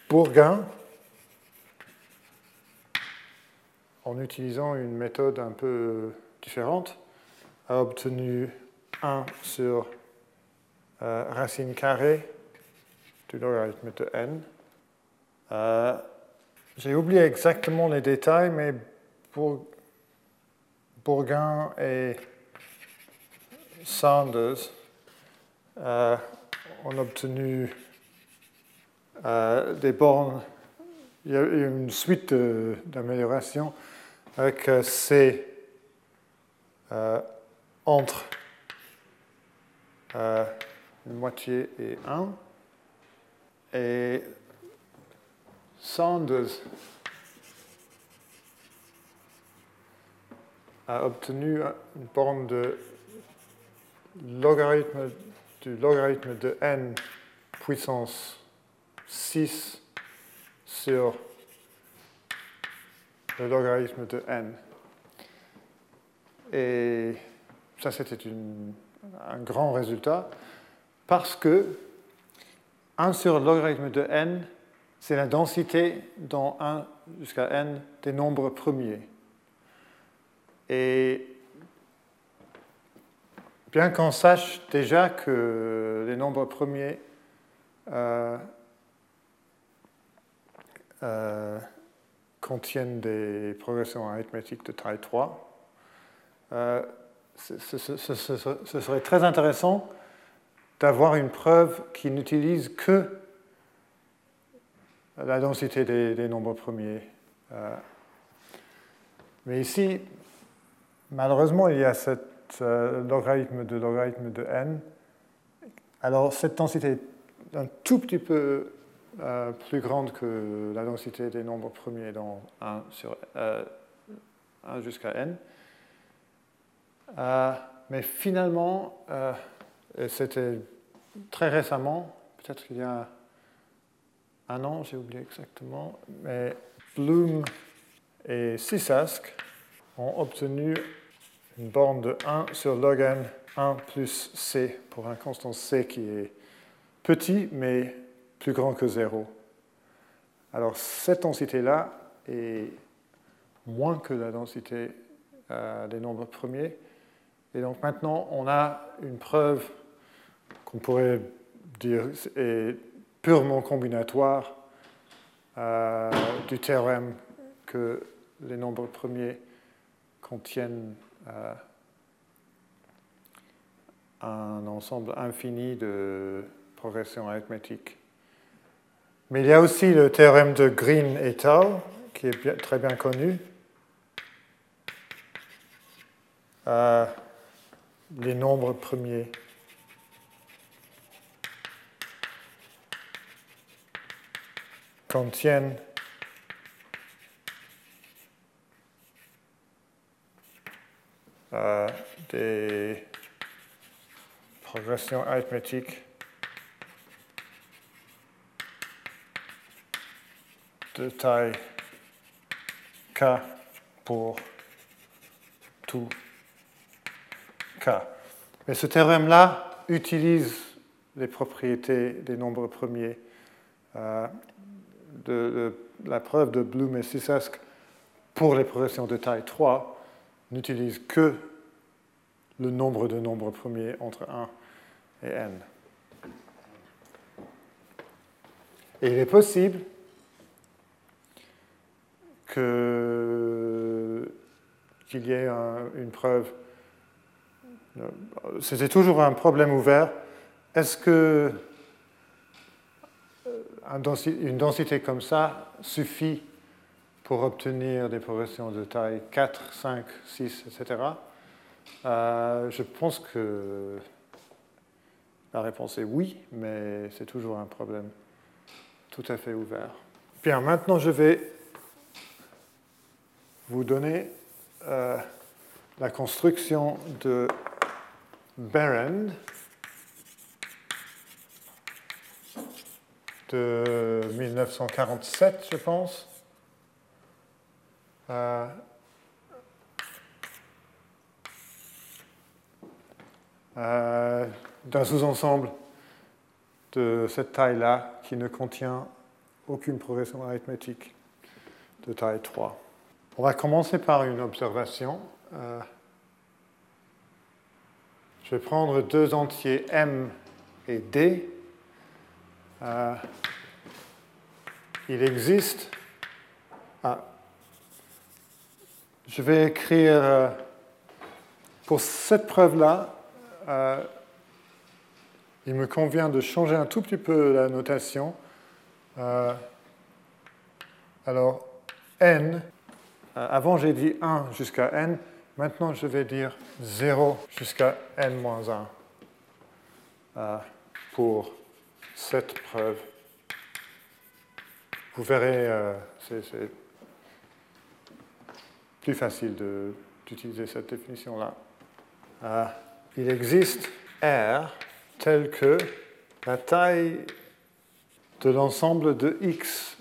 Bourgain, en utilisant une méthode un peu différente, a obtenu 1 sur euh, racine carrée du logarithme de n. Euh, j'ai oublié exactement les détails, mais pour Bourgain et Sanders euh, ont obtenu euh, des bornes. Il y a eu une suite d'améliorations avec euh, C entre une moitié et 1. Et Sanders a obtenu une borne de logarithme du logarithme de n puissance 6 sur le logarithme de n. Et ça, c'était un grand résultat parce que 1 sur le logarithme de n, c'est la densité dans 1 jusqu'à n des nombres premiers. Et bien qu'on sache déjà que les nombres premiers euh, euh, contiennent des progressions arithmétiques de taille 3, euh, ce, serait très intéressant d'avoir une preuve qui n'utilise que la densité des, nombres premiers. mais ici, malheureusement, il y a cette logarithme de logarithme de n. Alors, cette densité est un tout petit peu euh, plus grande que la densité des nombres premiers dans 1, sur, 1 euh, jusqu'à n. Euh, mais finalement, c'était très récemment, peut-être qu'il y a un an, j'ai oublié exactement, mais Bloom et Sisask ont obtenu une borne de 1 sur log n 1 plus c pour un constant c qui est petit mais plus grand que 0. Alors cette densité-là est moins que la densité euh, des nombres premiers. Et donc maintenant, on a une preuve qu'on pourrait dire est purement combinatoire euh, du théorème que les nombres premiers contiennent un ensemble infini de progressions arithmétiques. Mais il y a aussi le théorème de Green et al., qui est très bien connu. Euh, les nombres premiers. contiennent Euh, des progressions arithmétiques de taille k pour tout k. Mais ce théorème-là utilise les propriétés des nombres premiers. Euh, de, la preuve de Bloom et Sisask pour les progressions de taille 3 n'utilise que le nombre de nombres premiers entre 1 et n. Et il est possible qu'il y ait une preuve. C'était toujours un problème ouvert. Est-ce que une densité comme ça suffit pour obtenir des progressions de taille 4, 5, 6, etc. je pense que la réponse est oui, mais c'est toujours un problème tout à fait ouvert. Bien, maintenant je vais vous donner euh, la construction de Berend de 1947, je pense. Euh, euh, d'un sous-ensemble de cette taille-là qui ne contient aucune progression arithmétique de taille 3. On va commencer par une observation. Euh, je vais prendre deux entiers m et d. il existe. Ah, je vais écrire, euh, pour cette preuve-là, euh, il me convient de changer un tout petit peu la notation. Euh, alors, n, avant j'ai dit 1 jusqu'à n, maintenant je vais dire 0 jusqu'à n moins 1 pour cette preuve. Vous verrez, c'est plus facile d'utiliser cette définition-là. Euh, il existe R tel que la taille de l'ensemble de X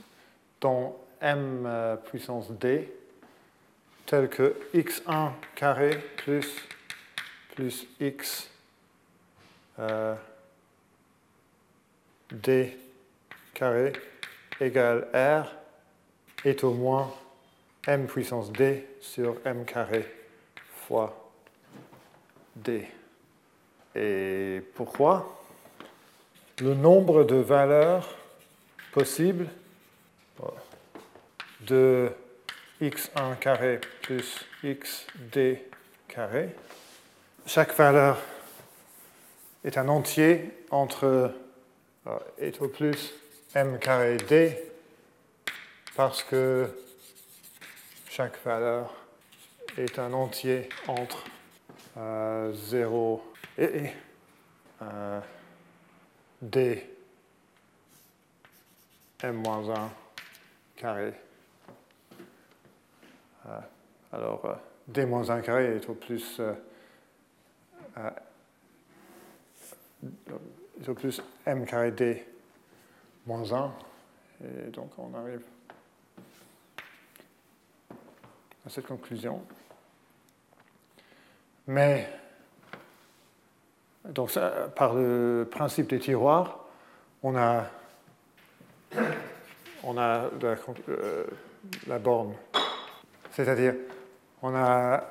dans M puissance D, tel que X1 carré plus, plus X euh, D carré égale R est au moins m puissance d sur m carré fois d. Et pourquoi? Le nombre de valeurs possibles de x1 carré plus xd carré. Chaque valeur est un entier entre est au plus m carré d parce que chaque valeur est un entier entre 0 euh, et, euh, d m-1 carré. Euh, alors, d-1 carré est au plus, est au plus m carré d moins 1. Et donc, on arrive à cette conclusion. Mais, donc par le principe des tiroirs, on a, on a la, euh, la borne. C'est-à-dire, on a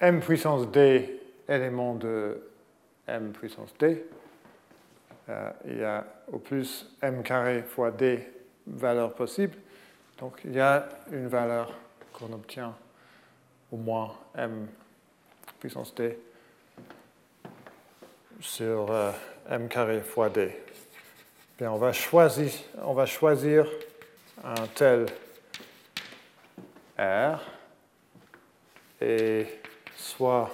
m puissance d éléments de m puissance d. Euh, il y a au plus m carré fois d valeurs possibles. Donc il y a une valeur qu'on obtient au moins m puissance d sur euh, m carré fois d. Bien, on va choisir, on va choisir un tel R et soit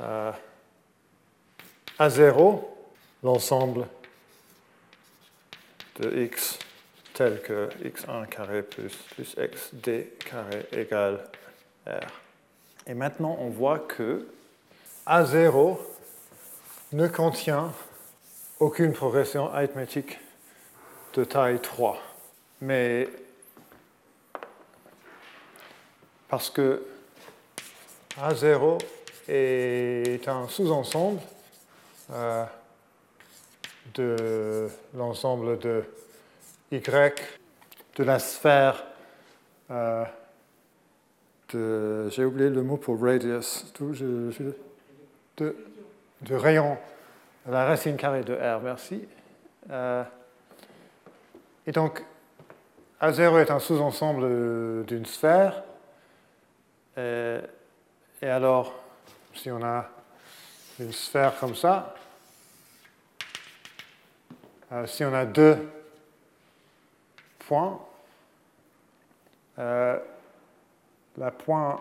euh, à 0 l'ensemble de x tel que x1 carré plus, plus xd carré égale r. Et maintenant, on voit que A0 ne contient aucune progression arithmétique de taille 3. Mais parce que A0 est un sous-ensemble euh, de l'ensemble de Y de la sphère euh, de. J'ai oublié le mot pour radius. de, de, rayon. La racine carrée de R, merci. Euh, et donc, A0 est un sous-ensemble d'une sphère. Et, et alors, si on a une sphère comme ça, euh, si on a deux point, euh, point,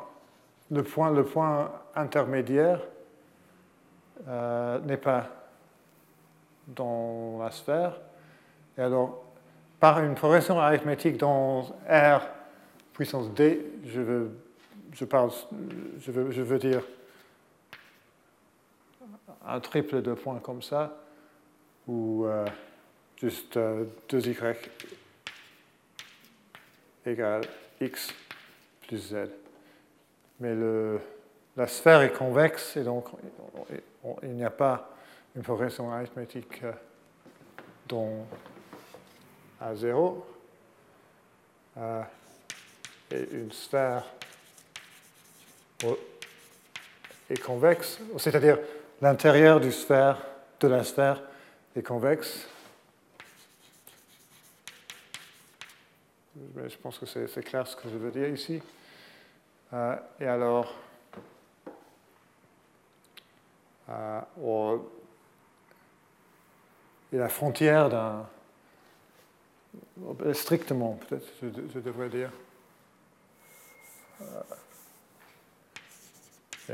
le, point, le point intermédiaire euh, n'est pas dans la sphère. Et alors, par une progression arithmétique dans R puissance D, je veux, dire un triple de points comme ça, ou euh, juste 2y égale x plus z. Mais le, la sphère est convexe et donc il n'y a pas une progression arithmétique euh, dont à 0 euh, et une sphère est convexe, c'est-à-dire l'intérieur du sphère, de la sphère est convexe je pense que c'est clair ce que je veux dire ici. Euh, et alors, euh, et la frontière d'un. Strictement, peut-être, je, devrais dire. Euh,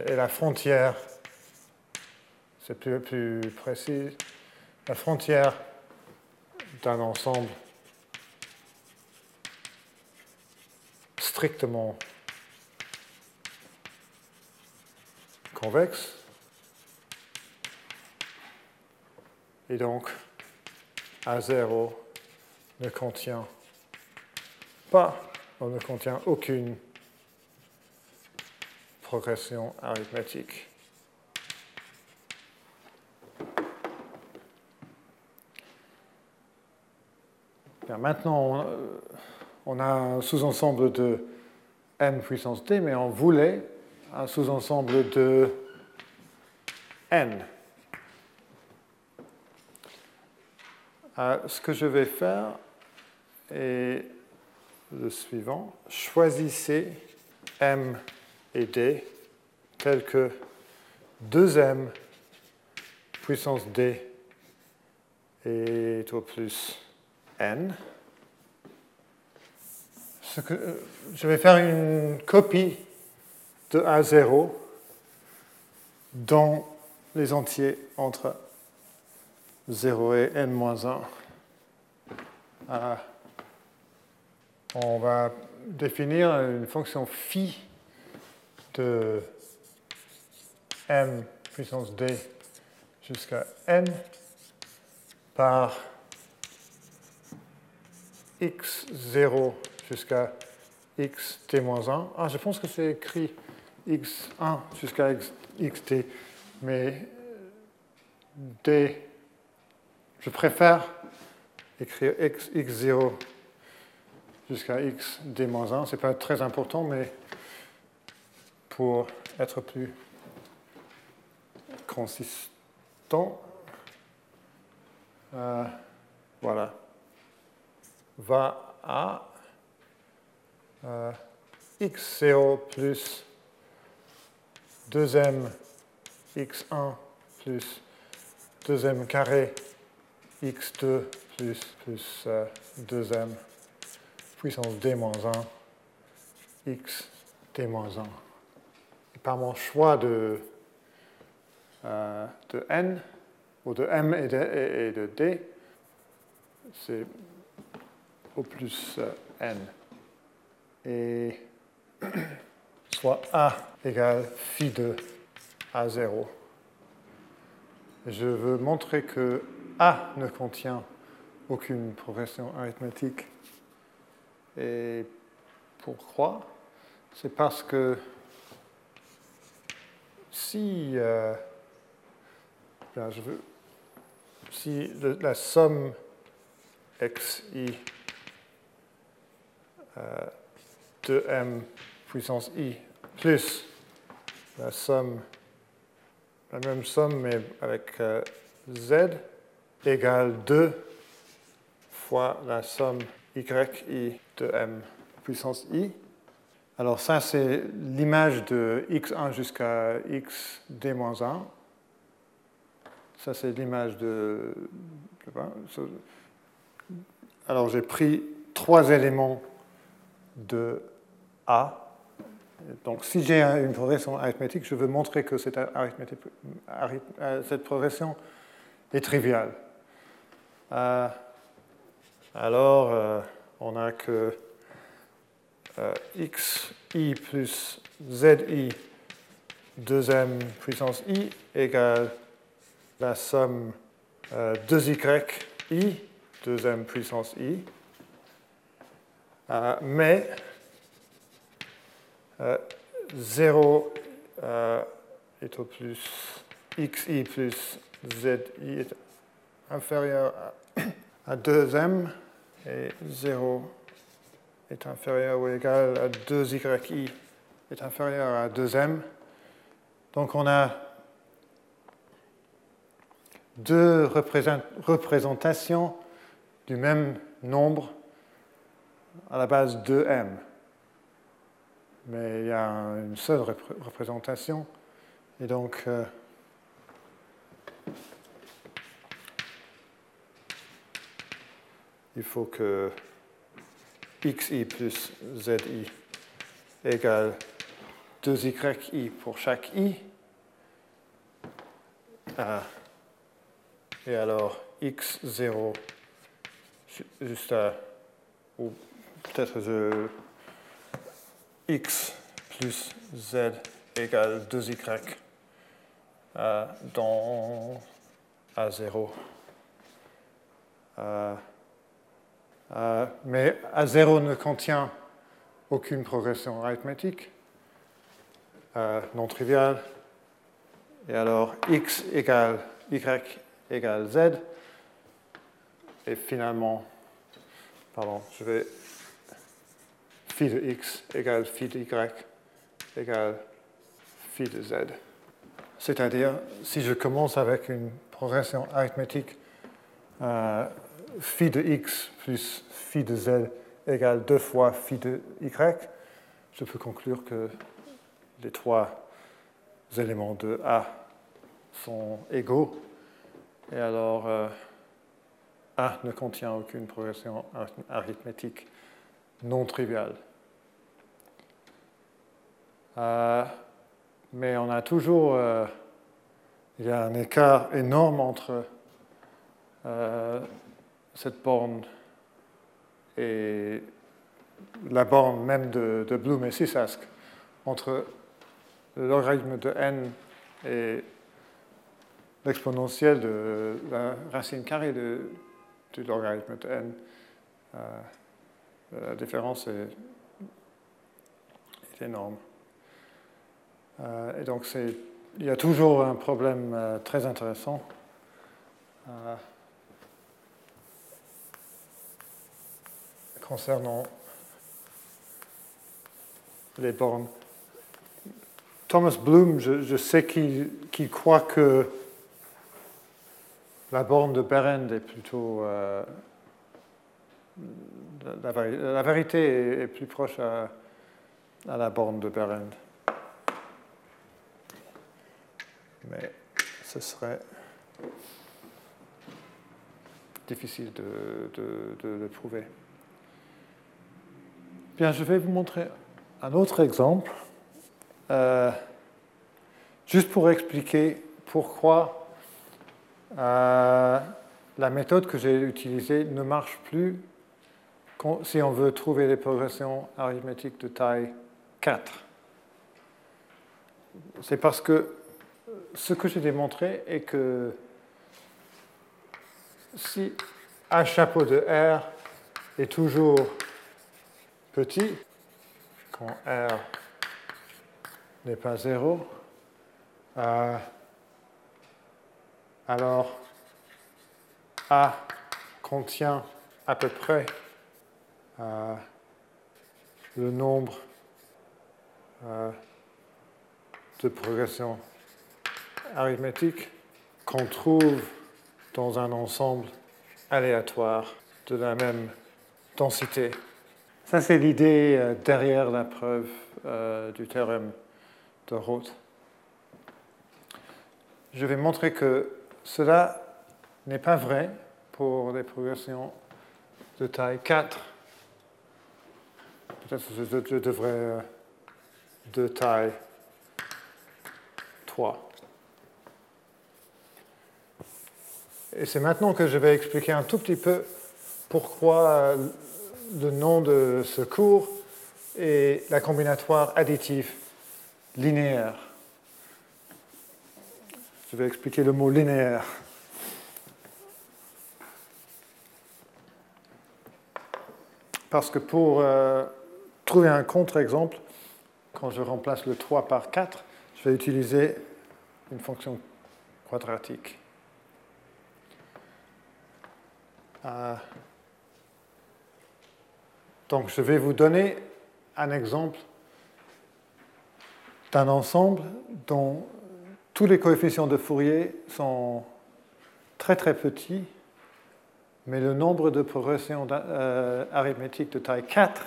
et la frontière, c'est plus, plus précis, la frontière d'un ensemble strictement convexe. Et donc, A0 ne contient pas, on ne contient aucune progression arithmétique. maintenant, on, a un sous-ensemble de m puissance d, mais on voulait un sous-ensemble de n. Euh, ce que je vais faire est le suivant. Choisissez m et d tels que 2m puissance d est au plus n. euh, je vais faire une copie de A0 dans les entiers entre 0 et n-1. on va définir une fonction phi de m puissance d jusqu'à n par x0 jusqu'à xt-1. Ah, je pense que c'est écrit x1 jusqu'à xt, mais d, je préfère écrire x, x0 jusqu'à x d-1. Ce n'est pas très important, mais pour être plus consistant, euh, voilà va à euh, x0 plus 2m x1 plus 2m carré x2 plus, plus 2m euh, puissance d-1 x d-1. Par mon choix de, euh, de n, ou de m et de, et de d, c'est au plus euh, n. Et soit A égale phi de A0. Je veux montrer que A ne contient aucune progression arithmétique. Et pourquoi? C'est parce que si, euh, je veux, si la somme xi 2m puissance i plus la somme, la même somme mais avec euh, z égale 2 fois la somme yi de m puissance i. Alors ça c'est l'image de x1 jusqu'à x d-1. Ça c'est l'image de... Alors j'ai pris trois éléments de Donc si j'ai une progression arithmétique, je veux montrer que cette, euh, progression est triviale. Euh, alors, euh, on a que xi plus zi 2m puissance i égale la somme 2y i 2m puissance i mais 0 euh, euh, est au plus xi plus zi est inférieur à 2m et 0 est inférieur ou égal à 2yi est inférieur à 2m. Donc on a deux représentations du même nombre à la base de M. Mais il y a une seule représentation. Et donc, euh, il faut que xi plus zi égale 2yi pour chaque i. Ah. et alors x0 juste à, peut-être je x plus z égale 2y euh, dans A0. mais A0 ne contient aucune progression arithmétique non triviale. Et alors x égale y égale z. Et finalement, pardon, je vais phi de x égale phi de y égale phi de z. C'est-à-dire, si je commence avec une progression arithmétique euh, phi de x plus phi de z égale 2 fois phi de y, je peux conclure que les trois éléments de A sont égaux. Et alors, euh, A ne contient aucune progression arithmétique non triviale. Euh, mais on a toujours, euh, il y a un écart énorme entre cette borne et la borne même de, de Bloom et Sisask, entre le logarithme de n et l'exponentielle de la racine carrée de, du logarithme de n. Euh, la différence est, énorme. Euh, et donc, il y a toujours un problème euh, très intéressant. concernant les bornes Thomas Bloom, je, sais qu'il croit que la borne de Berend est plutôt. La, vérité est, plus proche à, la borne de Berend. Mais ce serait difficile de, le prouver. Bien, je vais vous montrer un autre exemple. Euh, juste pour expliquer pourquoi euh, la méthode que j'ai utilisée ne marche plus si on veut trouver des progressions arithmétiques de taille 4. C'est parce que ce que j'ai démontré est que si A chapeau de R est toujours petit, quand R n'est pas 0, euh, alors A contient à peu près euh, le nombre euh, de progressions arithmétiques qu'on trouve dans un ensemble aléatoire de la même densité. Ça, c'est l'idée derrière la preuve du théorème de Roth. Je vais montrer que cela n'est pas vrai pour des progressions de taille 4. Peut-être que je devrais euh, de taille 3. Et c'est maintenant que je vais expliquer un tout petit peu pourquoi euh, le nom de ce cours est la combinatoire additive linéaire. Je vais expliquer le mot linéaire. Parce que pour euh, trouver un contre-exemple, quand je remplace le 3 par 4, je vais utiliser une fonction quadratique. Euh, donc je vais vous donner un exemple d'un ensemble dont tous les coefficients de Fourier sont très très petits, mais le nombre de progressions euh, arithmétiques de taille 4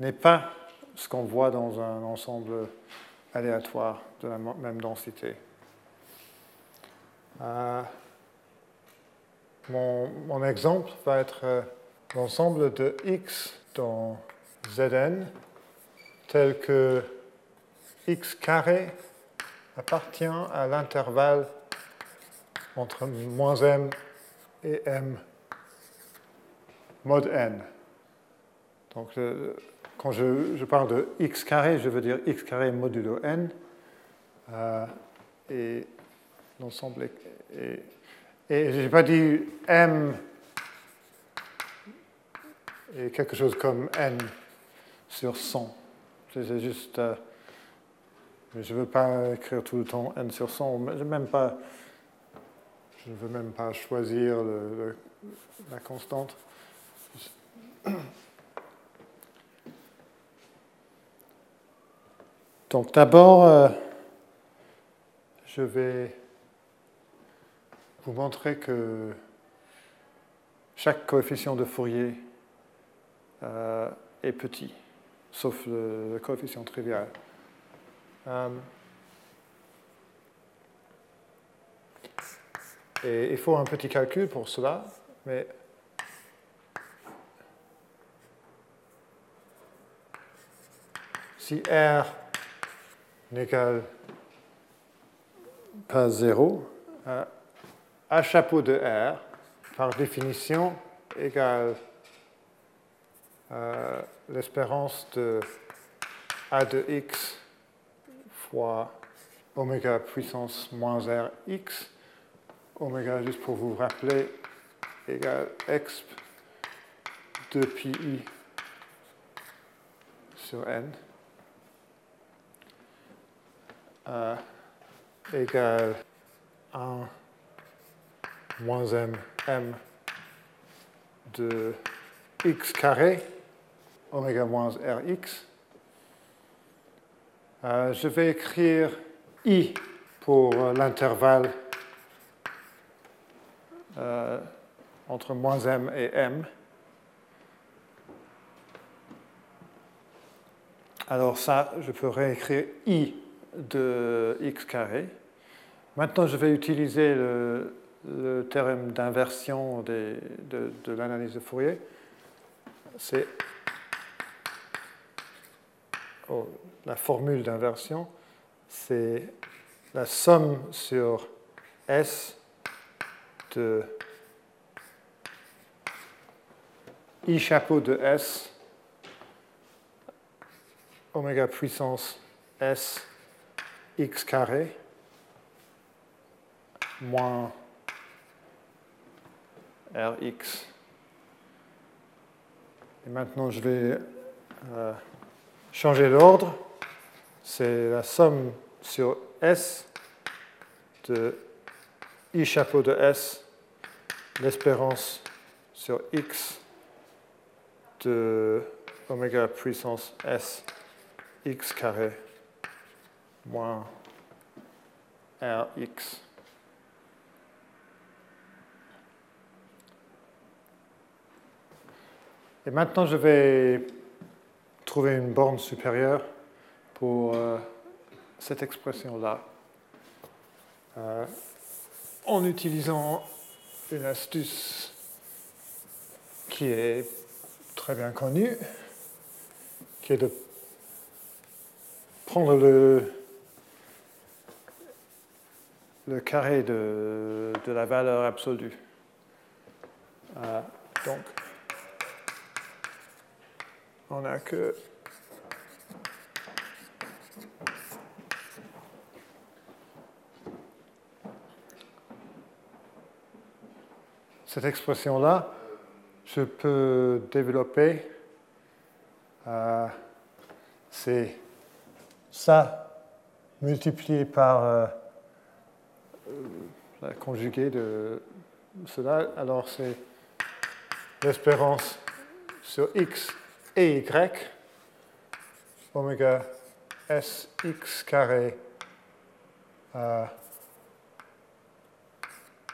n'est pas ce qu'on voit dans un ensemble aléatoire de la même densité. Euh, mon, exemple va être euh, l'ensemble de x dans Zn tel que x carré appartient à l'intervalle entre moins m et m mod n. Donc, quand je, parle de x carré, je veux dire x carré modulo n. Euh, et l'ensemble est, et je n'ai pas dit m est quelque chose comme n sur 100. C'est juste. Euh, je ne veux pas écrire tout le temps n sur 100. Je, même pas, je ne veux même pas choisir la constante. Donc d'abord, euh, je vais vous montrer que chaque coefficient de Fourier euh, est petit, sauf le, coefficient trivial. Euh, et il faut un petit calcul pour cela, mais si R n'égale pas 0, A chapeau de R, par définition, égale euh, l'espérance de A de x fois oméga puissance moins Rx. Oméga, juste pour vous rappeler, égale exp de pi sur n. Euh, égale 1 moins m, m de x carré, oméga moins rx. Euh, je vais écrire i pour l'intervalle euh, entre moins m et m. Alors ça, je peux réécrire i de x carré. Maintenant, je vais utiliser le, théorème d'inversion de, l'analyse de Fourier. C'est oh, la formule d'inversion, c'est la somme sur S de I chapeau de S, oméga puissance S x carré moins Rx. Et maintenant, je vais euh, changer l'ordre. C'est la somme sur S de I chapeau de S, l'espérance sur X de oméga puissance S X carré moins Rx. Et maintenant, je vais trouver une borne supérieure pour euh, cette expression-là. Euh, en utilisant une astuce qui est très bien connue, qui est de prendre le, le carré de, de la valeur absolue. Donc, on a que cette expression-là, je peux développer, euh, c'est ça multiplié par euh, la conjuguée de cela, alors c'est l'espérance sur x et y, oméga sx carré euh,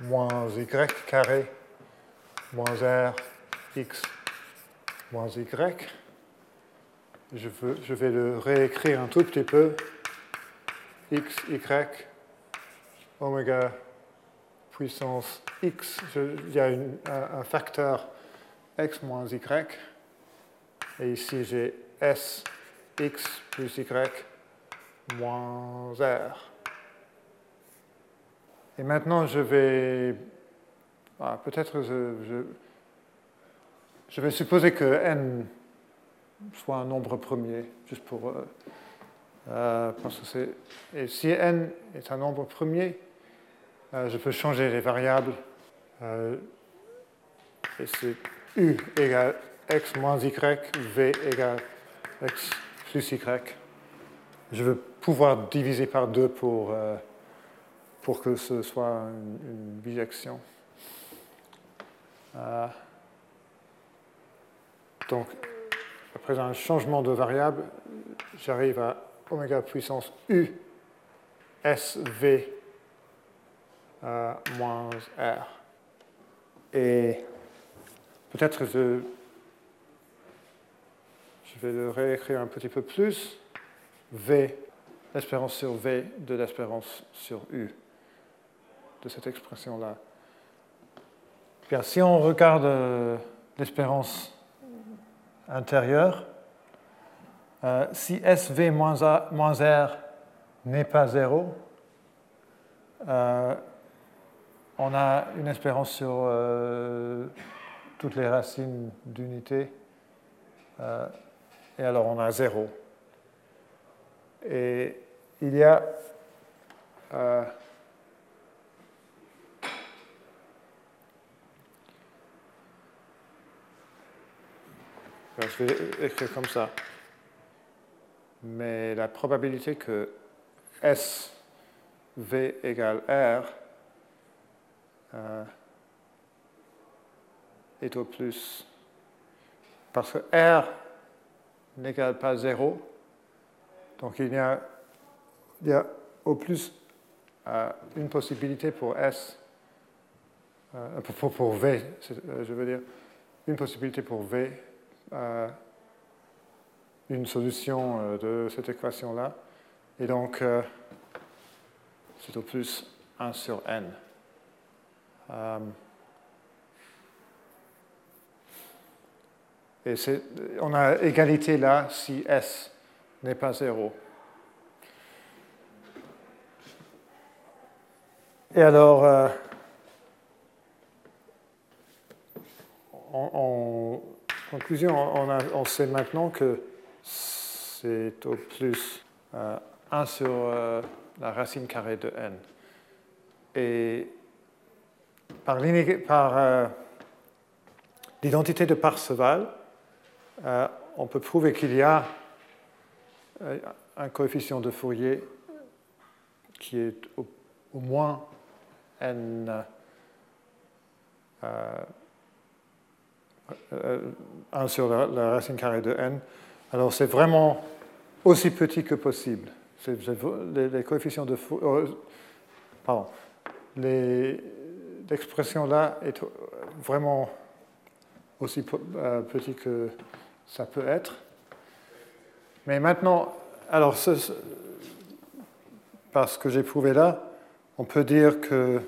moins y carré moins r x moins y. Je, je vais le réécrire un tout petit peu. x, y, oméga puissance x, il y a un, facteur x moins y. Et ici, j'ai S, X plus Y moins R. Et maintenant, je vais... Ah, peut-être je, vais supposer que n soit un nombre premier, juste pour... Euh, euh, parce que. Et si n est un nombre premier, euh, je peux changer les variables. Euh, et c'est U égale X moins Y, V égale X plus Y. Je veux pouvoir diviser par 2 pour, pour que ce soit une, une bijection. donc, après un changement de variable, j'arrive à oméga puissance U SV euh, moins R. Et peut-être je, je vais le réécrire un petit peu plus. V, l'espérance sur V de l'espérance sur U de cette expression-là. Bien, si on regarde euh, l'espérance intérieure, euh, si SV moins, A, moins R n'est pas zéro, euh, on a une espérance sur euh, toutes les racines d'unité. Et alors on a zéro. Et il y a je vais écrire comme ça. Mais la probabilité que S V égale R euh, est au plus. Parce que R n'égale pas 0, donc il y a, il y a au plus euh, une possibilité pour S, euh, pour, pour, V, je veux dire, une possibilité pour V, une solution de cette équation-là. Et donc, c'est au plus 1 sur n. Euh, et on a égalité là si S n'est pas 0. Et alors, euh, en, conclusion, on, sait maintenant que c'est au plus 1 euh, sur la racine carrée de n. Et par euh, l'identité de Parseval, euh, on peut prouver qu'il y a euh, un coefficient de Fourier qui est au, moins n 1 sur la, racine carrée de n. Alors c'est vraiment aussi petit que possible les, coefficients de euh, pardon, l'expression là est vraiment aussi euh, petit que ça peut être. Mais maintenant, alors, parce que j'ai prouvé là, on peut dire que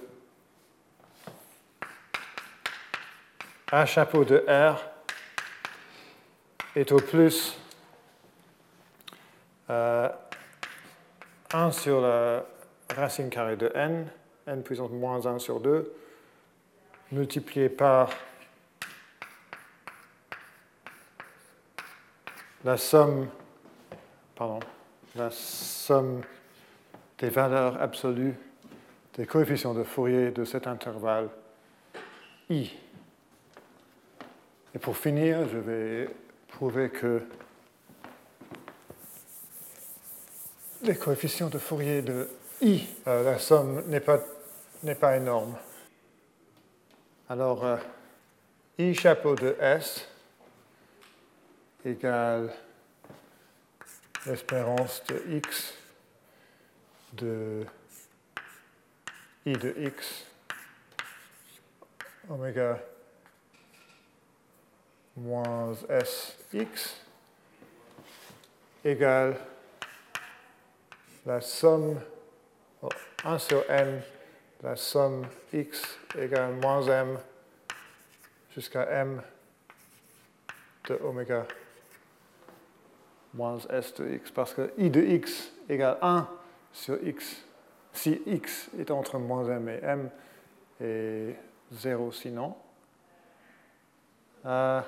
un chapeau de R est au plus euh, 1 sur la racine carrée de n, n puissance moins 1 sur 2, multiplié par la somme, pardon, la somme des valeurs absolues des coefficients de Fourier de cet intervalle i. Et pour finir, je vais prouver que les coefficients de Fourier de i, euh, la somme n'est pas, pas, énorme. Alors, euh, i chapeau de s égale l'espérance de x de i de x oméga moins sx égale la somme, 1 sur n, la somme x égale moins m jusqu'à m de oméga moins s de x, parce que i de x égale 1 sur x, si x est entre moins m et m, et 0 sinon. Euh,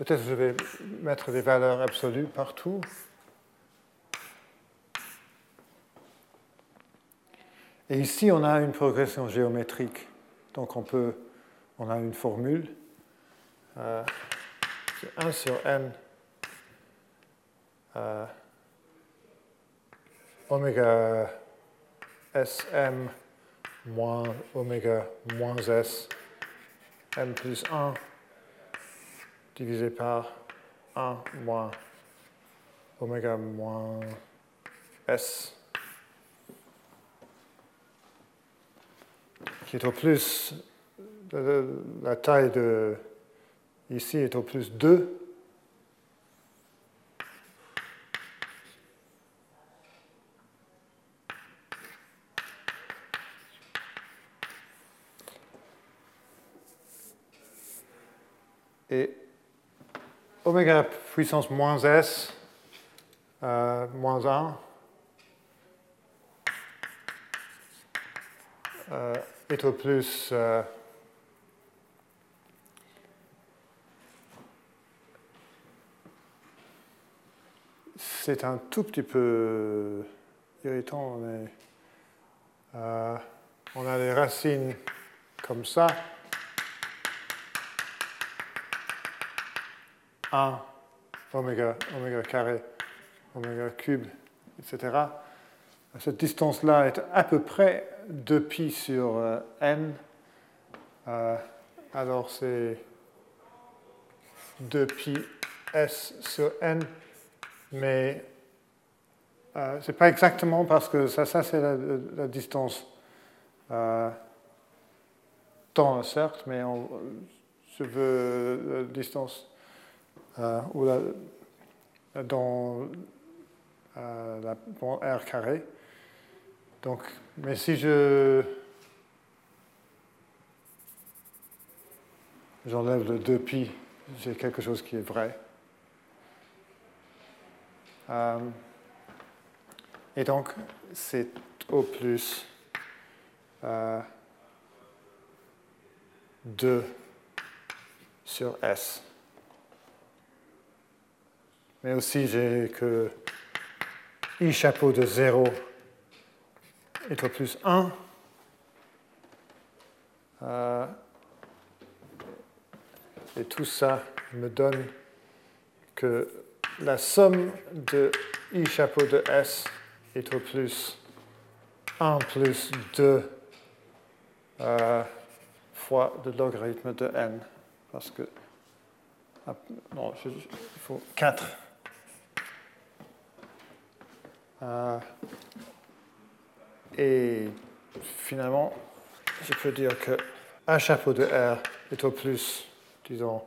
Peut-être je vais mettre des valeurs absolues partout. Et ici, on a une progression géométrique. Donc on peut, on a une formule. Euh, 1 sur n euh, oméga sm moins oméga moins s m plus 1 divisé par 1 moins oméga moins s qui est au plus, la taille de ici est au plus 2. Et oméga puissance moins s, euh, moins 1, est au plus euh, c'est un tout petit peu irritant, mais euh, on a des racines comme ça. 1 oméga, oméga carré, oméga cube, etc. Cette distance-là est à peu près 2pi sur euh, n. Euh, alors c'est 2pi s sur n, mais euh, ce n'est pas exactement parce que ça, ça c'est la, distance dans un cercle, mais je veux la distance ou la, dans la, r carré. Donc, mais si je j'enlève le 2pi, j'ai quelque chose qui est vrai. Euh, et donc, c'est au plus euh, 2 sur S. Mais aussi, j'ai que I chapeau de 0 est au plus 1. Euh, et tout ça me donne que la somme de i chapeau de s est au plus 1 plus 2 euh, fois le logarithme de n. Parce que. Ah, non, il faut 4. Euh, et finalement, je peux dire que un chapeau de R est au plus, disons,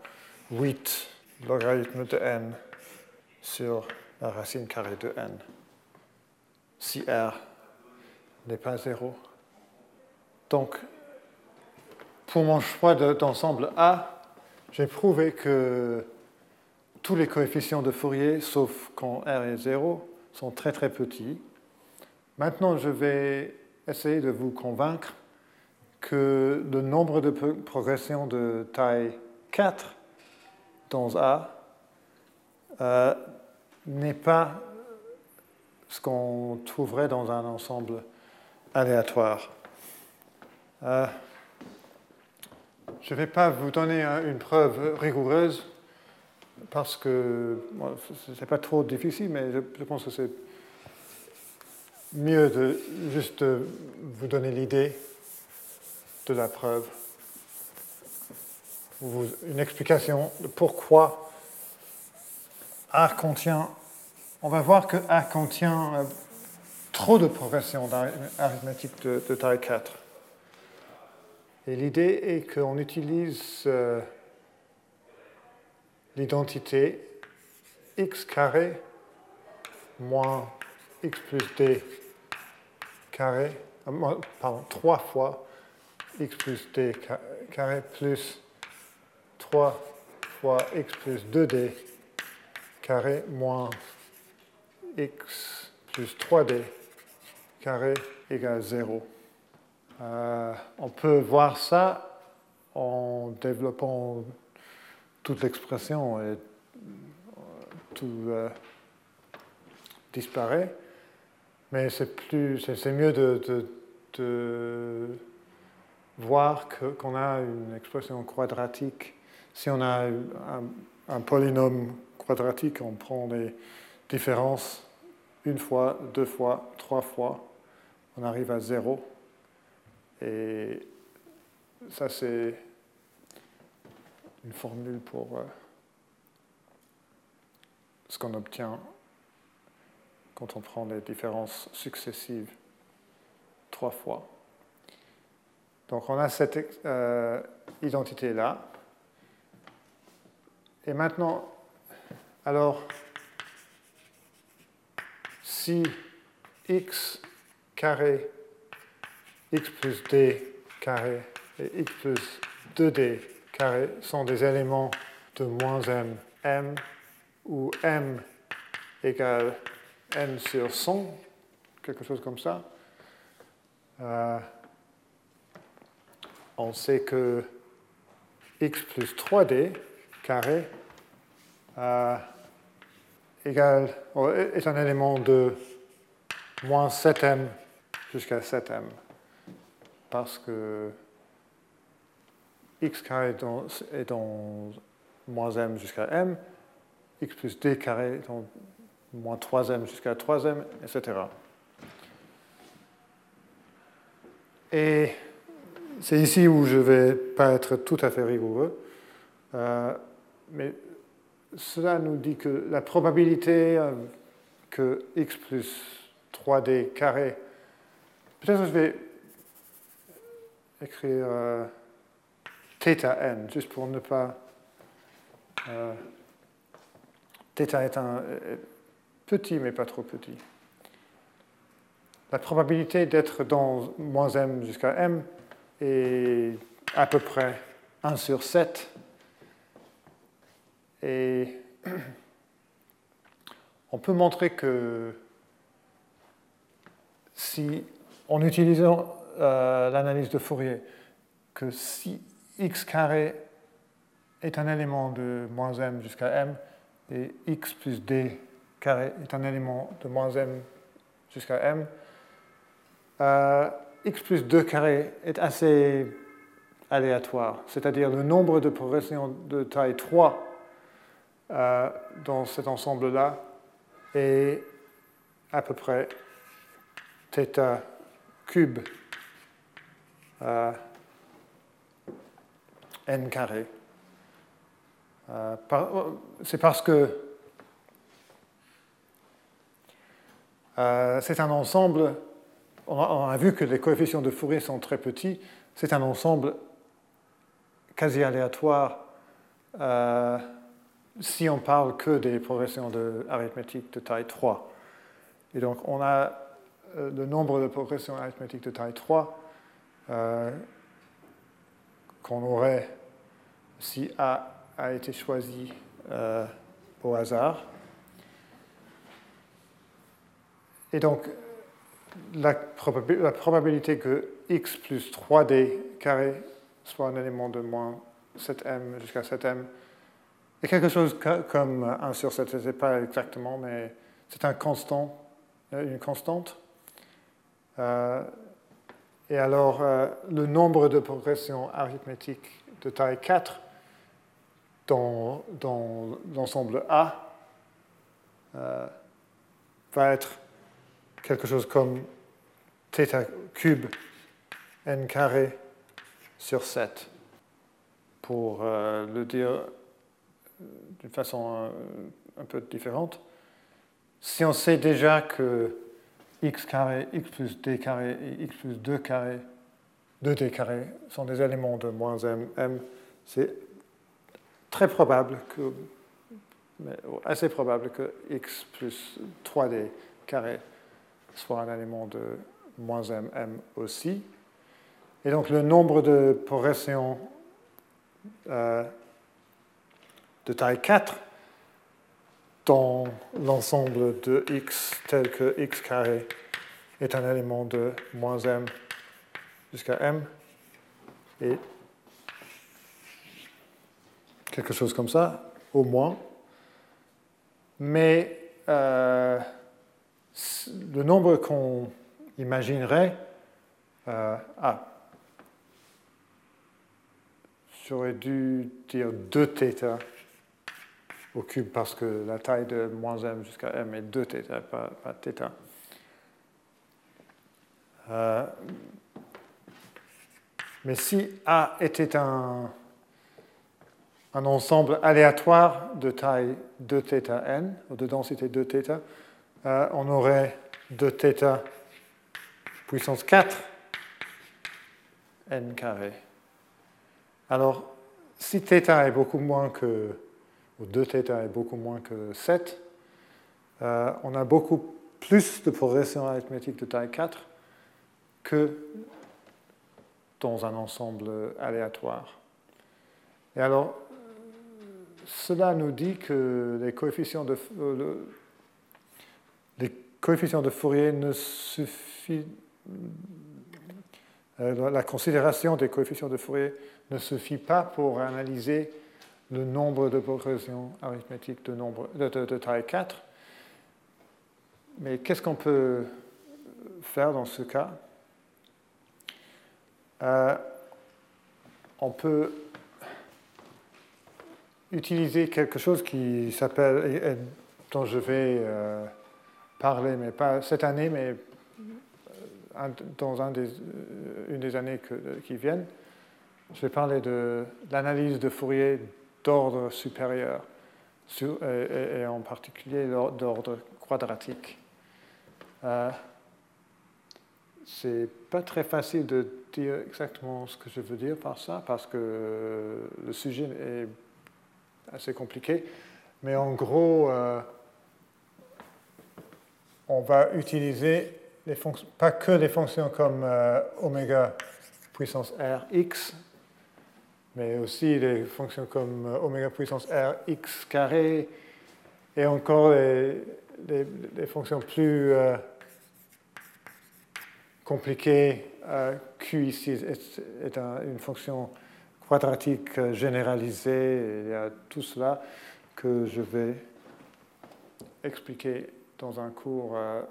8 logarithme de n sur la racine carrée de n. Si R n'est pas 0. Donc, pour mon choix d'ensemble A, j'ai prouvé que tous les coefficients de Fourier, sauf quand R est 0, sont très très petits. Maintenant, je vais essayer de vous convaincre que le nombre de progressions de taille 4 dans A euh, n'est pas ce qu'on trouverait dans un ensemble aléatoire. Euh, je ne vais pas vous donner une preuve rigoureuse parce que ce n'est pas trop difficile, mais je pense que c'est mieux de juste vous donner l'idée de la preuve, une explication de pourquoi A contient. On va voir que A contient euh, trop de progression arithmétique de, taille 4. Et l'idée est qu'on utilise euh, l'identité x carré moins x plus d carré, euh, pardon, 3 fois x plus d carré plus 3 fois x plus 2d carré moins x plus 3d carré égale 0. Euh, on peut voir ça en développant toute l'expression et euh, tout disparaît. Mais c'est plus, c'est mieux de, de voir qu'on a une expression quadratique. Si on a un, un, polynôme quadratique, on prend les différences une fois, deux fois, trois fois, on arrive à zéro. Et ça, c'est une formule pour euh, ce qu'on obtient quand on prend les différences successives trois fois. Donc on a cette euh, identité-là. Et maintenant, alors, si x carré, x plus d carré et x plus 2d carré sont des éléments de moins m, m, où m égale n sur 100, quelque chose comme ça, euh, on sait que x plus 3d carré euh, égale, est un élément de moins 7m jusqu'à 7m, parce que x carré est dans, moins m jusqu'à m, x plus d carré est dans moins 3m jusqu'à 3m, etc. Et c'est ici où je ne vais pas être tout à fait rigoureux, euh, mais cela nous dit que la probabilité euh, que x plus 3d carré, peut-être que je vais écrire euh, θ n, juste pour ne pas... Euh, θ est un petit, mais pas trop petit. La probabilité d'être dans moins m jusqu'à m est à peu près 1 sur 7. Et on peut montrer que si, en utilisant euh, l'analyse de Fourier, que si x carré est un élément de moins m jusqu'à m et x plus d carré est un élément de moins m jusqu'à m, euh, x plus 2 carré est assez aléatoire, c'est-à-dire le nombre de progressions de taille 3 euh, dans cet ensemble-là est à peu près θ cube euh, n carré. C'est parce que c'est un ensemble, on a, vu que les coefficients de Fourier sont très petits, c'est un ensemble quasi aléatoire si on parle que des progressions de arithmétique de taille 3. Et donc on a euh, le nombre de progressions arithmétiques de taille 3 euh, qu'on aurait si A a été choisi euh, au hasard. Et donc la, probabilité que x plus 3d carré soit un élément de moins 7m jusqu'à 7m c'est quelque chose comme 1 sur 7, je ne sais pas exactement, mais c'est un constant, euh, une constante. Euh, et alors, euh, le nombre de progressions arithmétiques de taille 4 dans, dans l'ensemble A va être quelque chose comme θ cube n carré sur 7. Pour le dire d'une façon euh, un, peu différente. Si on sait déjà que x carré, x plus d carré et x plus 2 carré, 2d carré sont des éléments de moins m, m, c'est très probable que, assez probable que x plus 3d carré soit un élément de moins m, m aussi. Et donc le nombre de progressions euh, de taille 4 dans l'ensemble de x tel que x carré est un élément de moins m jusqu'à m et quelque chose comme ça, au moins. Mais euh, le nombre qu'on imaginerait Euh, ah, j'aurais dû dire 2θ au cube parce que la taille de moins m jusqu'à m est 2θ, pas, pas θ. Euh, mais si A était un, un ensemble aléatoire de taille 2θn, ou de densité 2θ, euh, on aurait 2θ puissance 4 n carré. Alors, si θ est beaucoup moins que, ou 2θ est beaucoup moins que 7, euh, on a beaucoup plus de progression arithmétique de taille 4 que dans un ensemble aléatoire. Et alors, cela nous dit que les coefficients de, euh, les coefficients de Fourier ne suffit, euh, la considération des coefficients de Fourier ne suffit pas pour analyser le nombre de progressions arithmétiques de, de, taille 4. Mais qu'est-ce qu'on peut faire dans ce cas? Euh, On peut utiliser quelque chose qui s'appelle, dont je vais euh, parler, mais pas cette année, mais euh, dans un des, une des années qui viennent. Je vais parler de l'analyse de Fourier d'ordre supérieur, et, en particulier d'ordre quadratique. Euh, c'est pas très facile de dire exactement ce que je veux dire par ça, parce que le sujet est assez compliqué. Mais en gros, euh, on va utiliser les pas que les fonctions comme euh, puissance r x, mais aussi les fonctions comme euh, puissance r x carré, et encore les, fonctions plus compliquées. Q ici est, une fonction quadratique euh, généralisée, il y a tout cela que je vais expliquer dans un cours euh,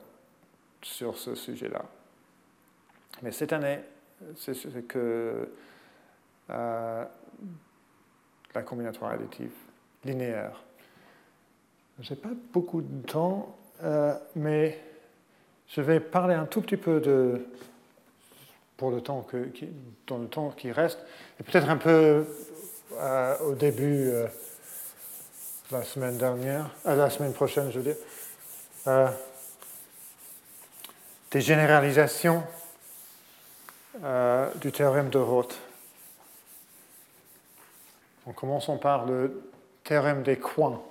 sur ce sujet-là. Mais cette année, c'est que euh, la combinatoire additive linéaire. Je n'ai pas beaucoup de temps, mais je vais parler un tout petit peu de pour le temps qui, dans le temps qui reste, et peut-être un peu euh, au début euh, la semaine dernière, euh, la semaine prochaine, je veux dire, des généralisations du théorème de Roth. En commençant par le théorème des coins.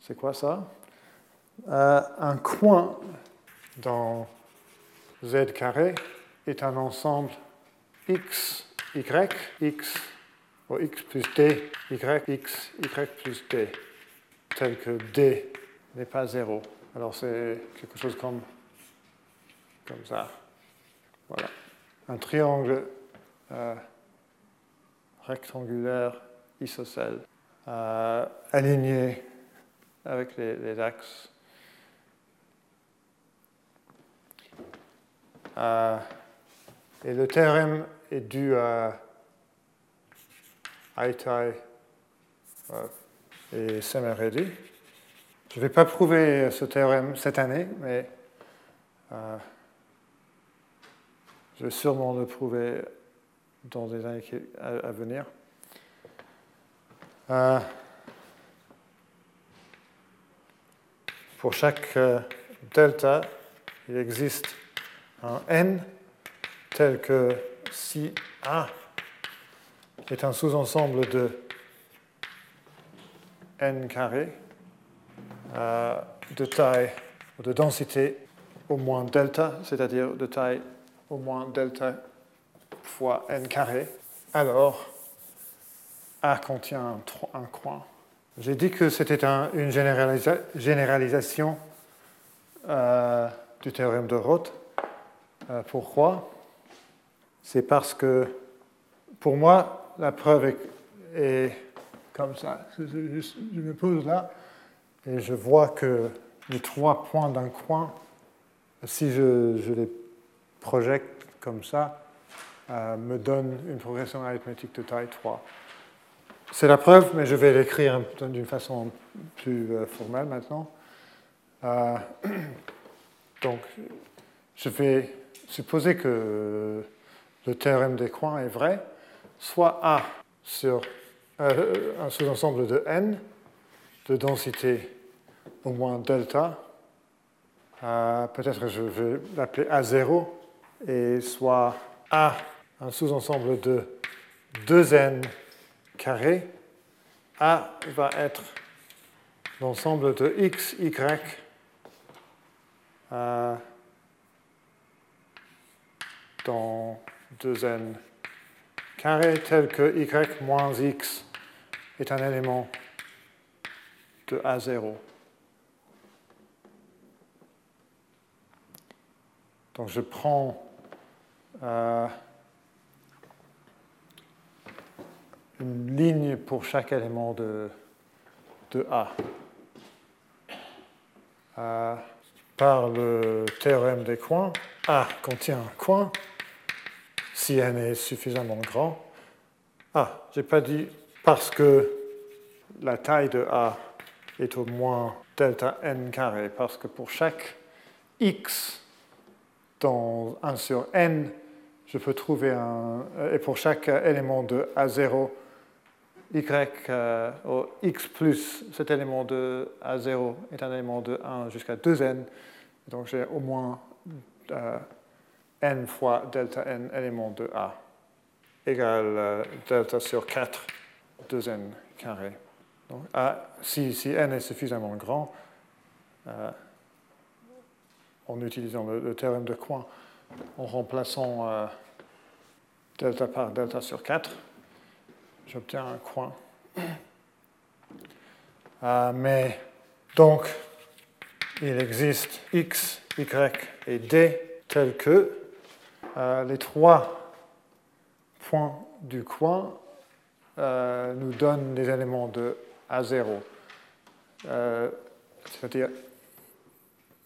C'est quoi ça? Un coin dans Z carré est un ensemble x, y, x, ou x plus d, y, x, y plus d, tel que d n'est pas zéro. Alors c'est quelque chose comme, ça. Voilà. Un triangle euh, rectangulaire isocèle euh, aligné avec les, axes. Euh, et le théorème est dû à Aitai et Semeredi. Je ne vais pas prouver ce théorème cette année, mais euh, je vais sûrement le prouver dans les années à, venir. Euh, pour chaque delta, il existe un n tel que si A est un sous-ensemble de n carré euh, de taille ou de densité au moins delta, c'est-à-dire de taille au moins delta fois n carré, alors A contient un, coin. J'ai dit que c'était une généralisation euh, du théorème de Roth. Euh, pourquoi? C'est parce que pour moi, la preuve est, comme ça. Je, me pose là et je vois que les trois points d'un coin, si je, les projette comme ça euh, me donne une progression arithmétique de taille 3. C'est la preuve, mais je vais l'écrire d'une façon plus euh, formelle maintenant. Euh, donc, je vais supposer que le théorème des coins est vrai, soit A sur un sous-ensemble de n de densité au moins delta, peut-être que je vais l'appeler A0, et soit A, un sous-ensemble de 2n carré, A va être l'ensemble de x, y. Euh, dans 2n carré tel que y moins x est un élément de A0. Donc je prends euh, une ligne pour chaque élément de, A. Euh, par le théorème des coins, A contient un coin si n est suffisamment grand. Ah, j'ai pas dit parce que la taille de A est au moins delta n carré, parce que pour chaque x dans 1 sur n, je peux trouver un. Et pour chaque élément de A0, y, euh, x plus cet élément de A0 est un élément de 1 jusqu'à 2n. Donc j'ai au moins euh, n fois delta n éléments de A égale euh, delta sur 4, 2n carré. Donc, si, si, n est suffisamment grand, en utilisant le, théorème de Coin, en remplaçant euh, delta par delta sur 4, j'obtiens un coin. Euh, mais donc, il existe x, y et d tels que euh, les trois points du coin nous donnent des éléments de A0. C'est-à-dire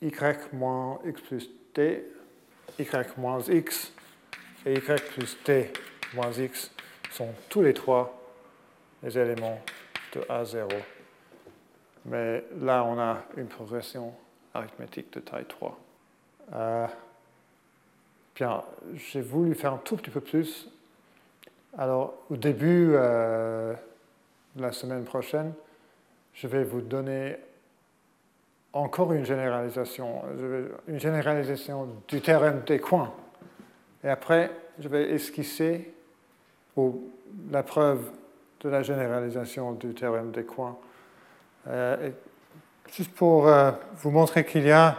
y moins x plus t, y moins x et y plus t moins x sont tous les trois les éléments de A0. Mais là, on a une progression arithmétique de taille 3. Euh, bien, j'ai voulu faire un tout petit peu plus. Alors, au début euh, de la semaine prochaine, je vais vous donner encore une généralisation, une généralisation du théorème des coins. Et après, je vais esquisser la preuve de la généralisation du théorème des coins. Euh, juste pour euh, vous montrer qu'il y a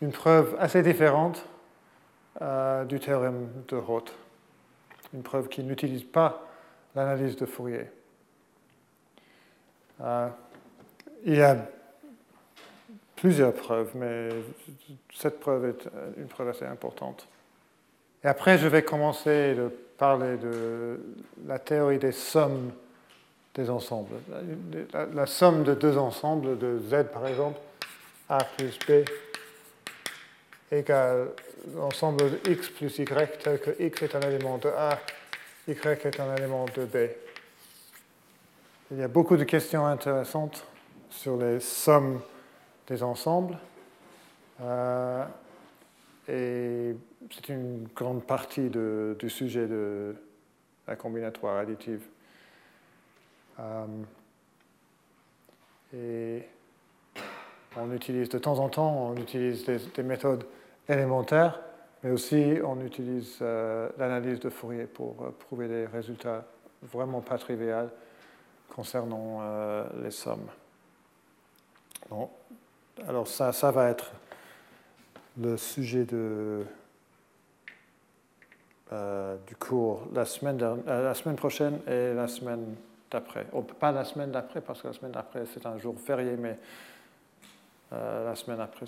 une preuve assez différente euh, du théorème de Roth, une preuve qui n'utilise pas l'analyse de Fourier. il y a plusieurs preuves, mais cette preuve est une preuve assez importante. Et après, je vais commencer de parler de la théorie des sommes des ensembles. La, somme de deux ensembles, de Z par exemple, A plus B, égale l'ensemble de X plus Y, tel que X est un élément de A, Y est un élément de B. Il y a beaucoup de questions intéressantes sur les sommes des ensembles. Euh, et c'est une grande partie du sujet de la combinatoire additive. Euh, et on utilise de temps en temps, on utilise des, méthodes élémentaires, mais aussi on utilise euh, l'analyse de Fourier pour prouver des résultats vraiment pas triviaux concernant les sommes. Bon, alors ça, ça va être le sujet de, euh, du cours la semaine, euh, la semaine prochaine et la semaine d'après. Oh, pas la semaine d'après, parce que la semaine d'après, c'est un jour férié, mais euh, la semaine après,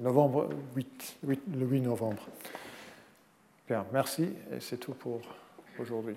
novembre 8, 8, le 8 novembre. Bien, merci, et c'est tout pour aujourd'hui.